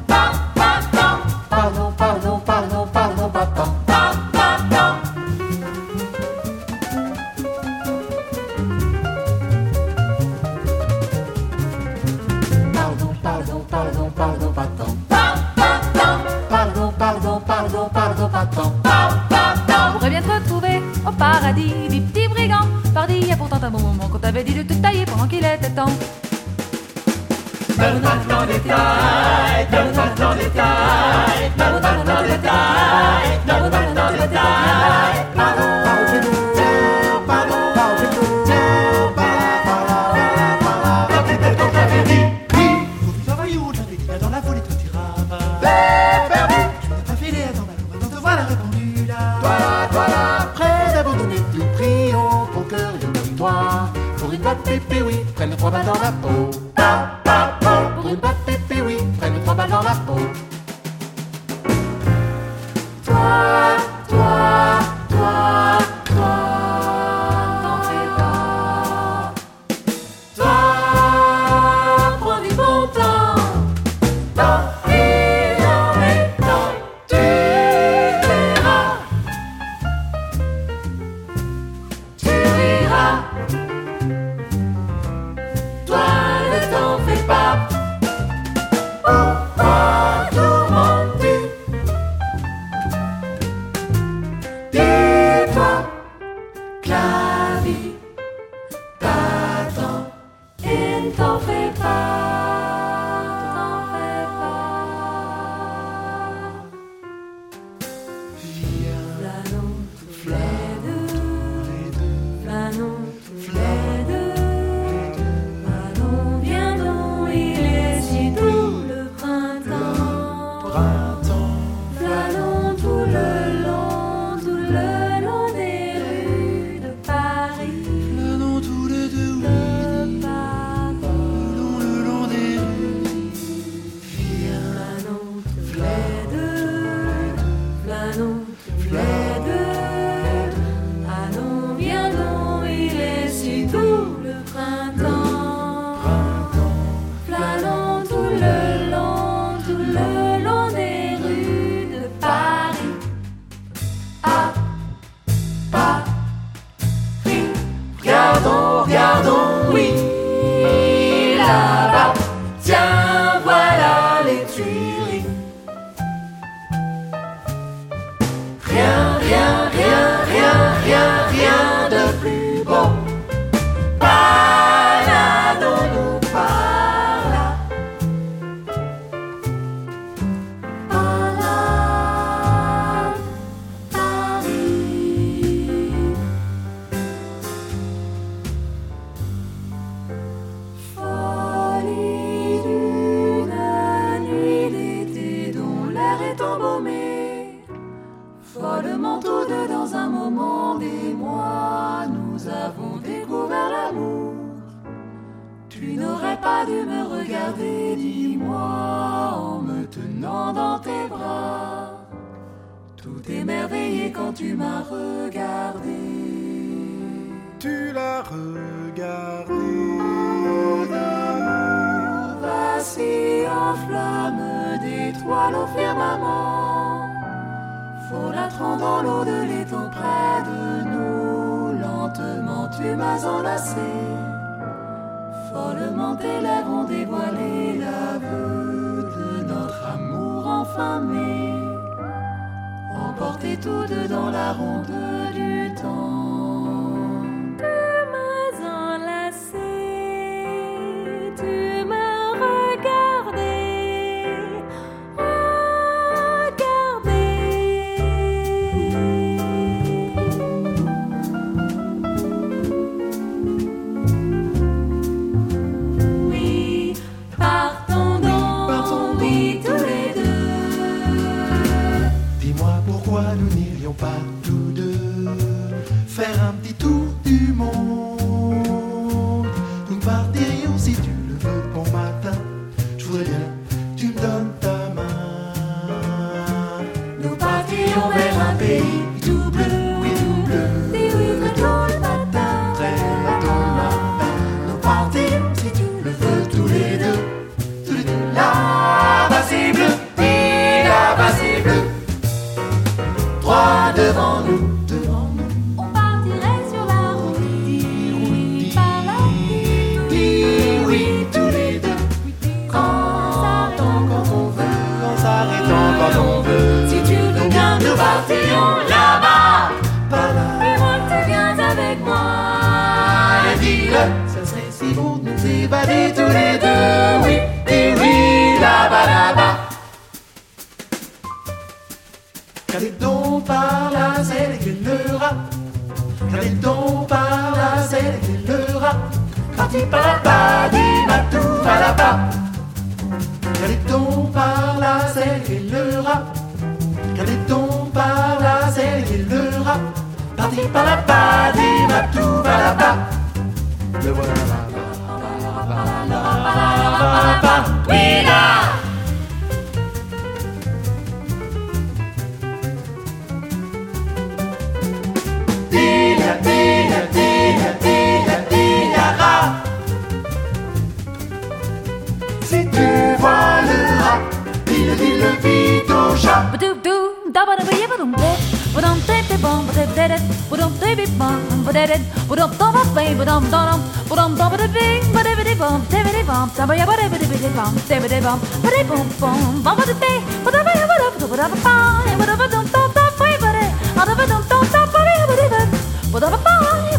ba doo doo da ba da ba ya ba dum dip ba dum dip dip bum ba dip dip dip ba dum dip dip bum ba dip dip ba dum da ba ba ba dum da dum ba dum da ba da bing ba dip dip bum dip dip bum da ba ya ba dip dip dip bum dip dip bum ba dip bum bum ba ba dip dip ba da ba ya ba da ba da ba da ba ba ba da ba dum da da ba ba da ba da ba dum da da ba ba ya ba dip dip ba da ba ba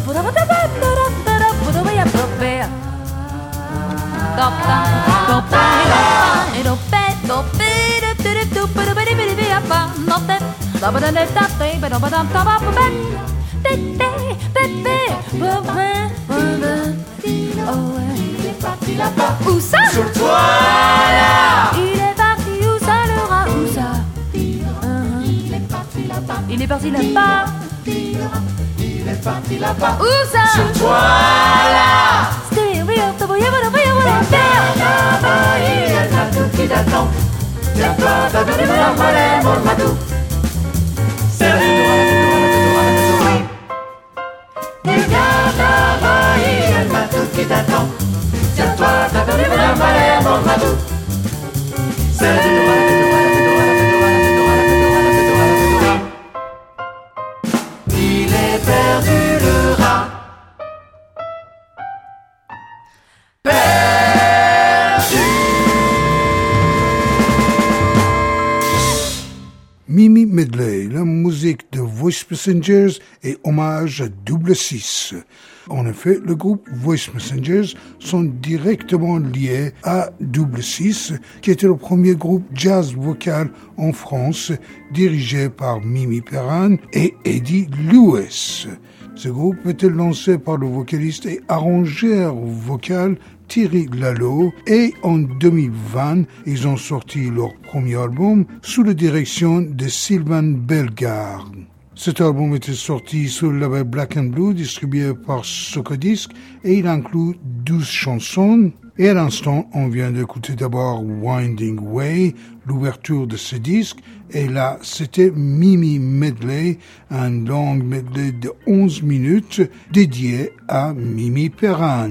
ba da ba da ba da da da da ba da ba ya ba ba da da da ba da ba da ba da ba Où ça Sur le toit là Il est parti où ça le rat Où ça Il est parti là-bas Il est parti là-bas Il est parti là-bas. Où ça Sur le toit là il qui t'attend. T'attend. Tiens-toi, t'as vu le malin, mon matou. Il est perdu le rat. Mimi Medley, la musique de Voice Messengers et hommage à Double 6. En effet, le groupe Voice Messengers sont directement liés à Double 6, qui était le premier groupe jazz vocal en France, dirigé par Mimi Perrin et Eddie Lewis. Ce groupe était lancé par le vocaliste et arrangeur vocal Thierry Lalo et en 2020, ils ont sorti leur premier album sous la direction de Sylvain Bellegarde. Cet album était sorti sur le label Black and Blue, distribué par Socodisc, et il inclut 12 chansons. Et à l'instant, on vient d'écouter d'abord Winding Way, l'ouverture de ce disque, et là, c'était Mimi Medley, un long medley de 11 minutes dédié à Mimi Perran.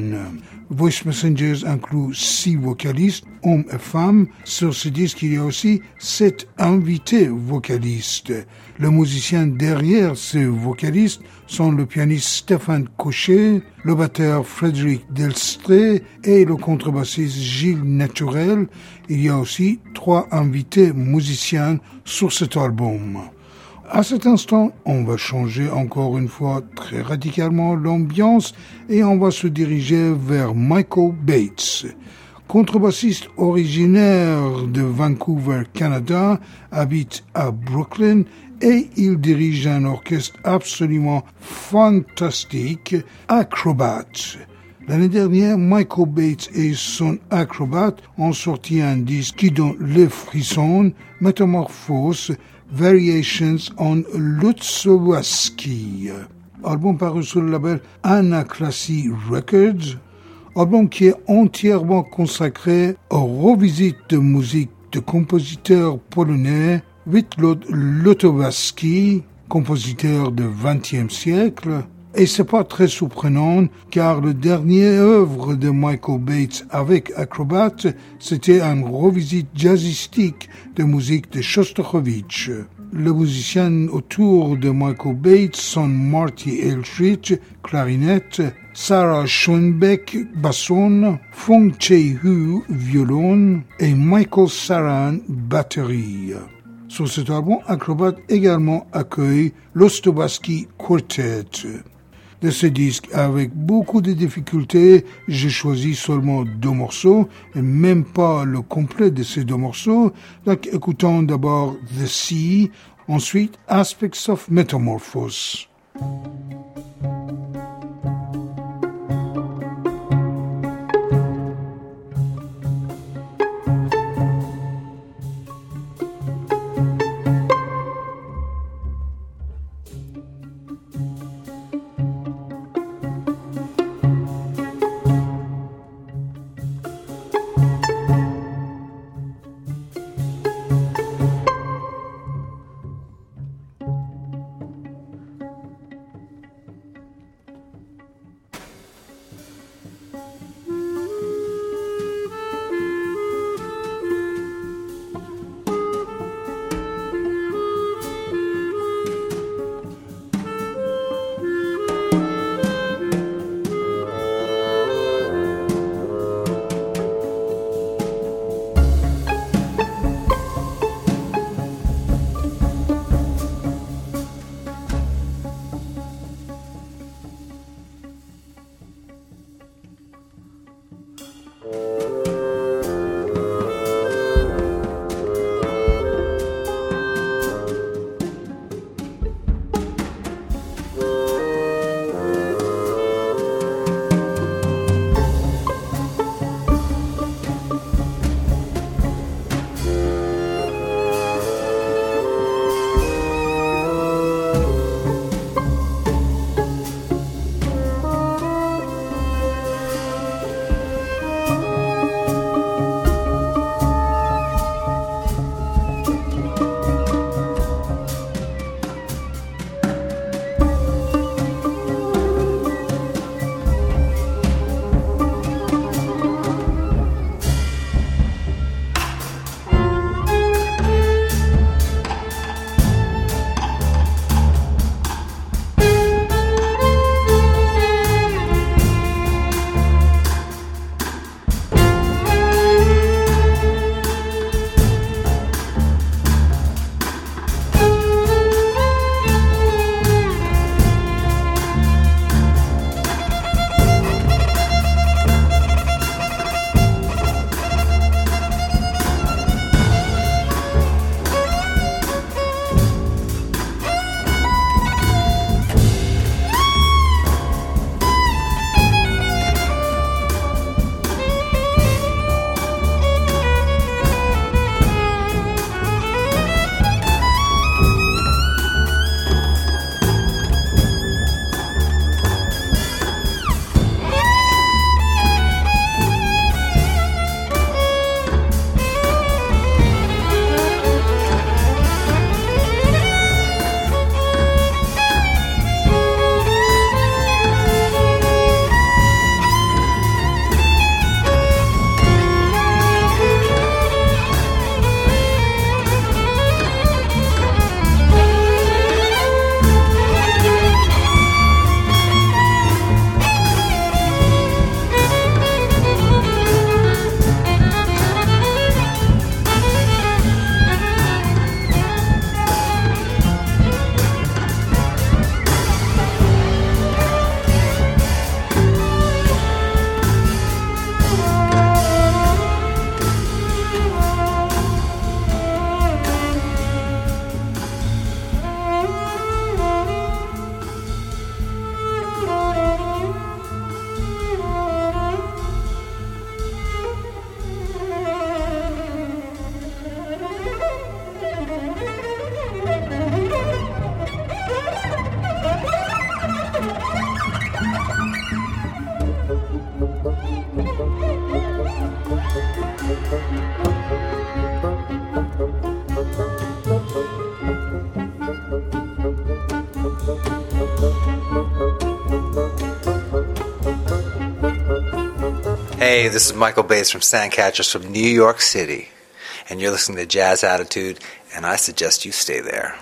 Voice Messengers inclut six vocalistes, hommes et femmes. Sur ce disque, il y a aussi sept invités vocalistes. Le musicien derrière ces vocalistes sont le pianiste Stéphane Cochet, le batteur Frédéric Delstré et le contrebassiste Gilles Naturel. Il y a aussi trois invités musiciens sur cet album. À cet instant, on va changer encore une fois très radicalement l'ambiance et on va se diriger vers Michael Bates. Contrebassiste originaire de Vancouver, Canada, habite à Brooklyn et il dirige un orchestre absolument fantastique, Acrobat. L'année dernière, Michael Bates et son Acrobat ont sorti un disque qui donne les frissons, Métamorphose, Variations on Lutsowaski. Album paru sur le label Anaclassy Records. Album qui est entièrement consacré aux revisites de musique de compositeurs polonais Witlod Lutowski, compositeur du XXe siècle, et c'est pas très surprenant car le dernier œuvre de Michael Bates avec Acrobat, c'était un revisite jazzistique de musique de Shostakovich. Les musiciens autour de Michael Bates sont Marty Eldridge, clarinette, Sarah Schoenbeck, basson, Fong Che-hu, violon, et Michael Saran, batterie. Sur cet album, Acrobat également accueille l'Ostobaski Quartet de ce disque. Avec beaucoup de difficultés, j'ai choisi seulement deux morceaux, et même pas le complet de ces deux morceaux. Donc écoutons d'abord The Sea, ensuite Aspects of Metamorphose. Hey, this is Michael Bates from Sandcatchers from New York City, and you're listening to Jazz Attitude, and I suggest you stay there.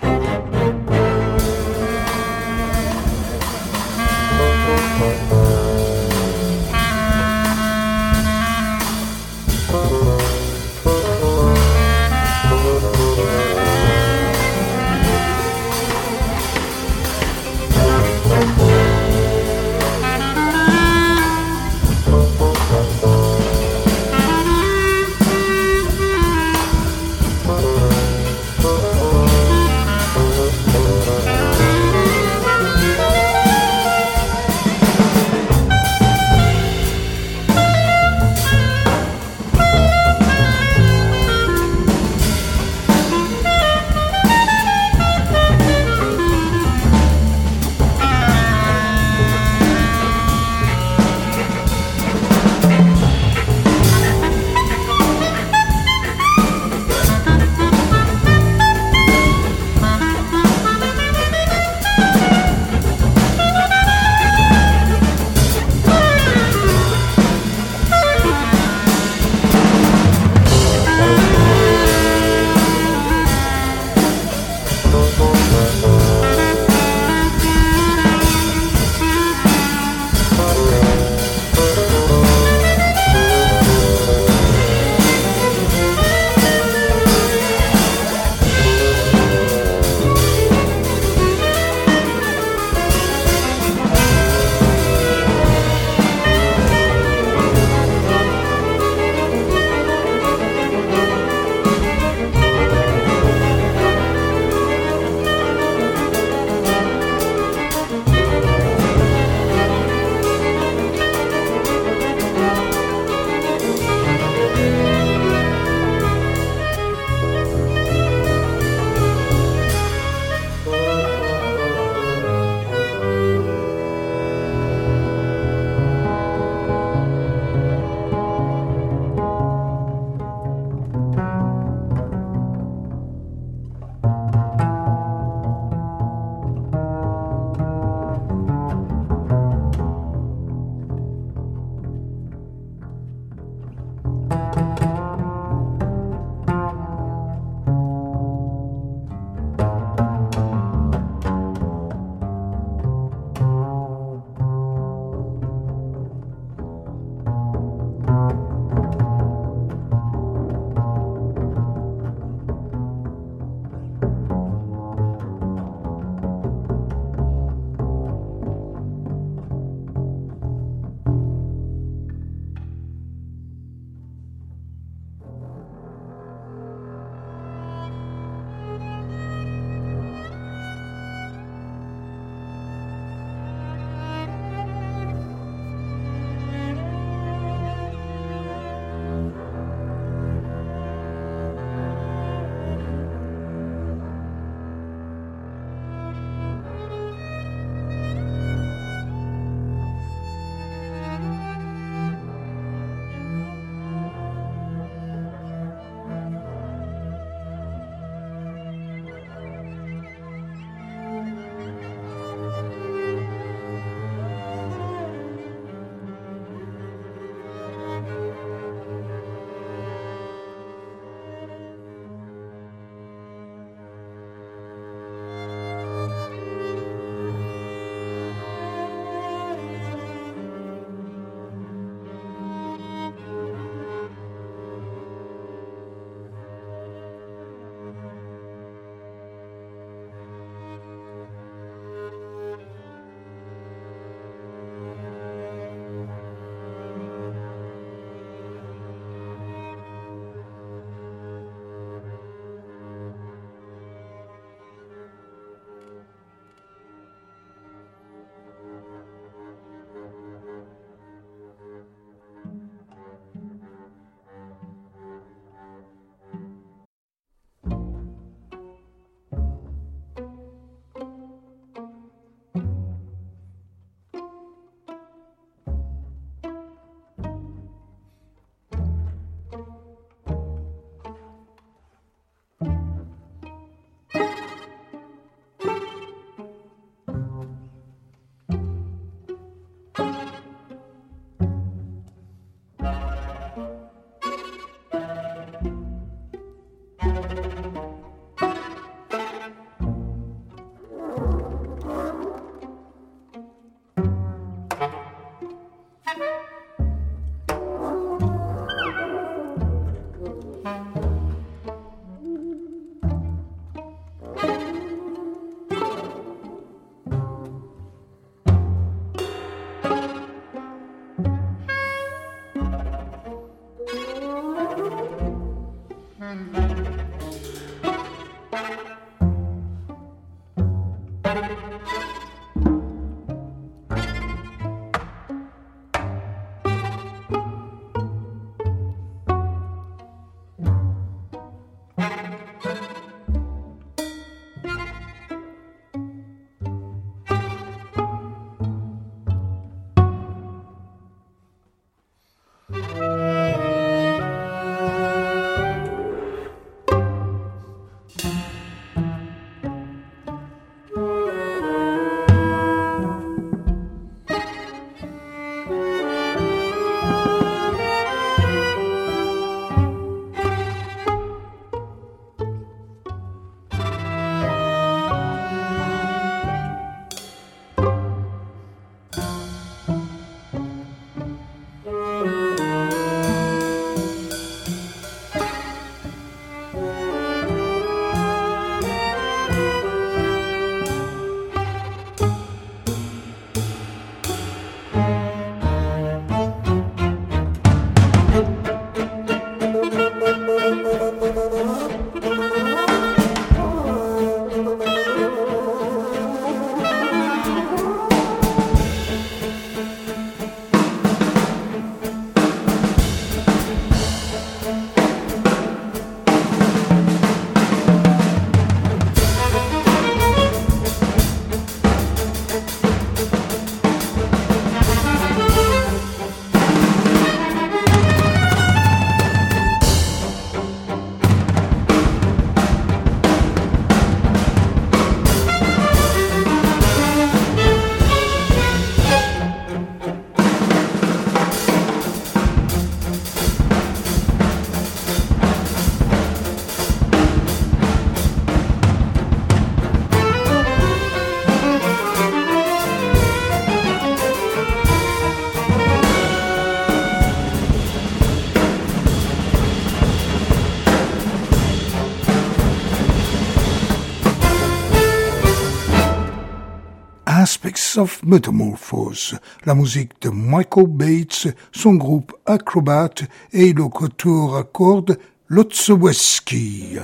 Metamorphose, la musique de Michael Bates, son groupe Acrobat et le quatuor à cordes Lotsoweski.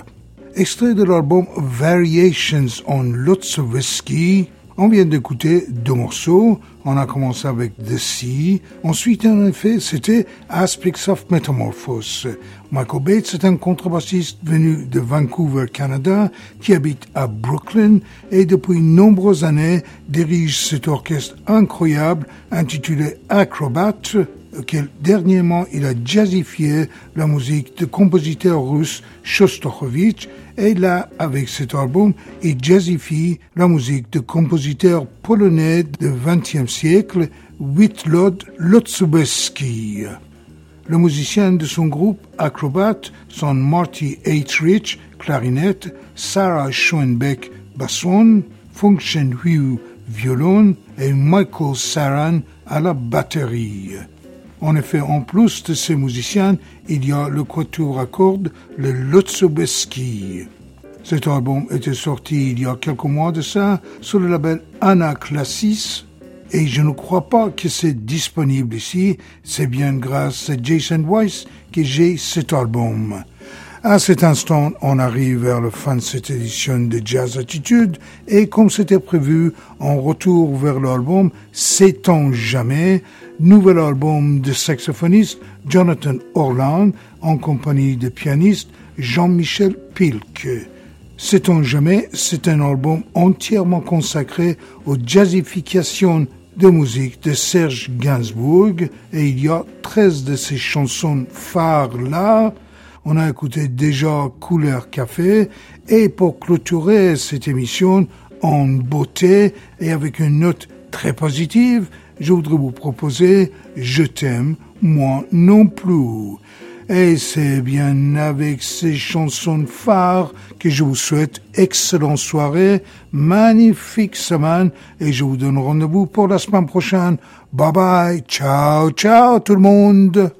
Extrait de l'album Variations on Lotsoweski, on vient d'écouter deux morceaux. On a commencé avec The Sea. Ensuite, en effet, c'était Aspects of Metamorphose. Michael Bates est un contrebassiste venu de Vancouver, Canada, qui habite à Brooklyn et depuis nombreuses années dirige cet orchestre incroyable intitulé Acrobat, auquel dernièrement il a jazzifié la musique de compositeur russe Shostakovich et là, avec cet album, il jazzifie la musique de compositeurs polonais du XXe siècle, Witlod Lotsobeski. Le musicien de son groupe Acrobat sont Marty H. Rich, clarinette, Sarah Schoenbeck, basson, Function Hugh, violon et Michael Saran à la batterie. En effet, en plus de ces musiciens, il y a le quatuor à cordes, le Lotsobeski. Cet album était sorti il y a quelques mois de ça sur le label Anaclassis et je ne crois pas que c'est disponible ici. C'est bien grâce à Jason Weiss que j'ai cet album. À cet instant, on arrive vers la fin de cette édition de Jazz Attitude et comme c'était prévu, on retourne vers l'album Sait-on jamais, nouvel album de saxophoniste Jonathan Orland en compagnie de pianiste Jean-Michel Pilk. Sait-on jamais, c'est un album entièrement consacré aux jazzifications de musique de Serge Gainsbourg et il y a 13 de ces chansons phares là. On a écouté déjà Couleur Café et pour clôturer cette émission en beauté et avec une note très positive, je voudrais vous proposer Je t'aime, moi non plus. Et c'est bien avec ces chansons phares que je vous souhaite excellente soirée, magnifique semaine et je vous donne rendez-vous pour la semaine prochaine. Bye bye, ciao, ciao tout le monde.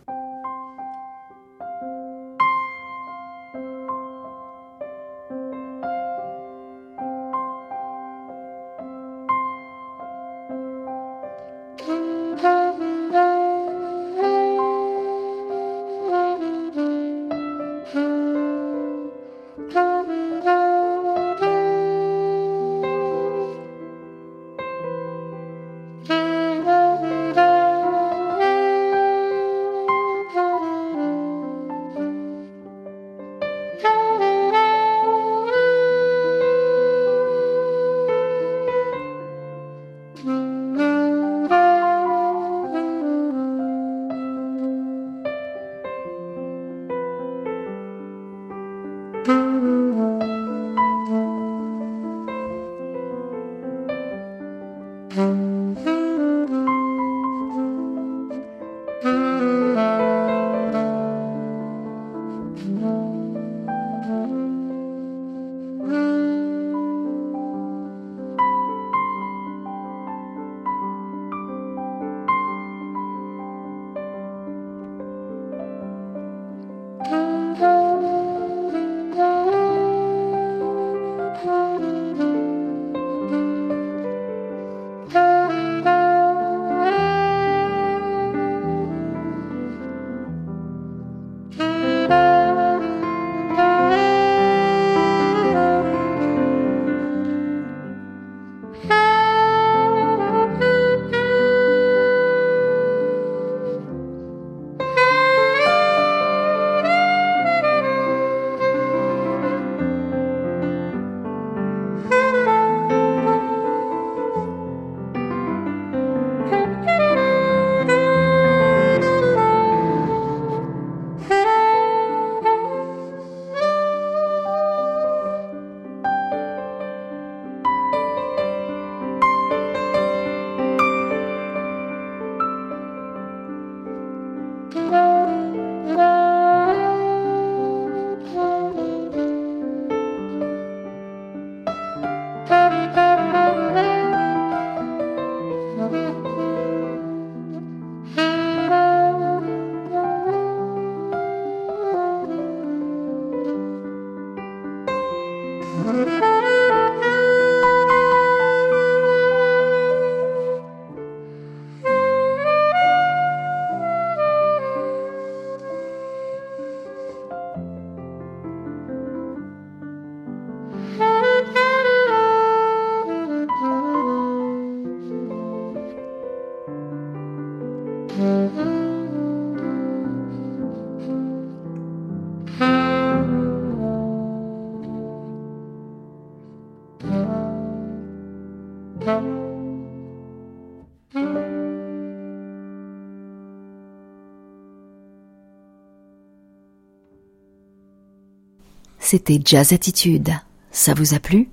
C'était Jazz Attitude. Ça vous a plu?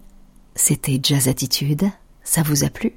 C'était Jazz Attitude. Ça vous a plu?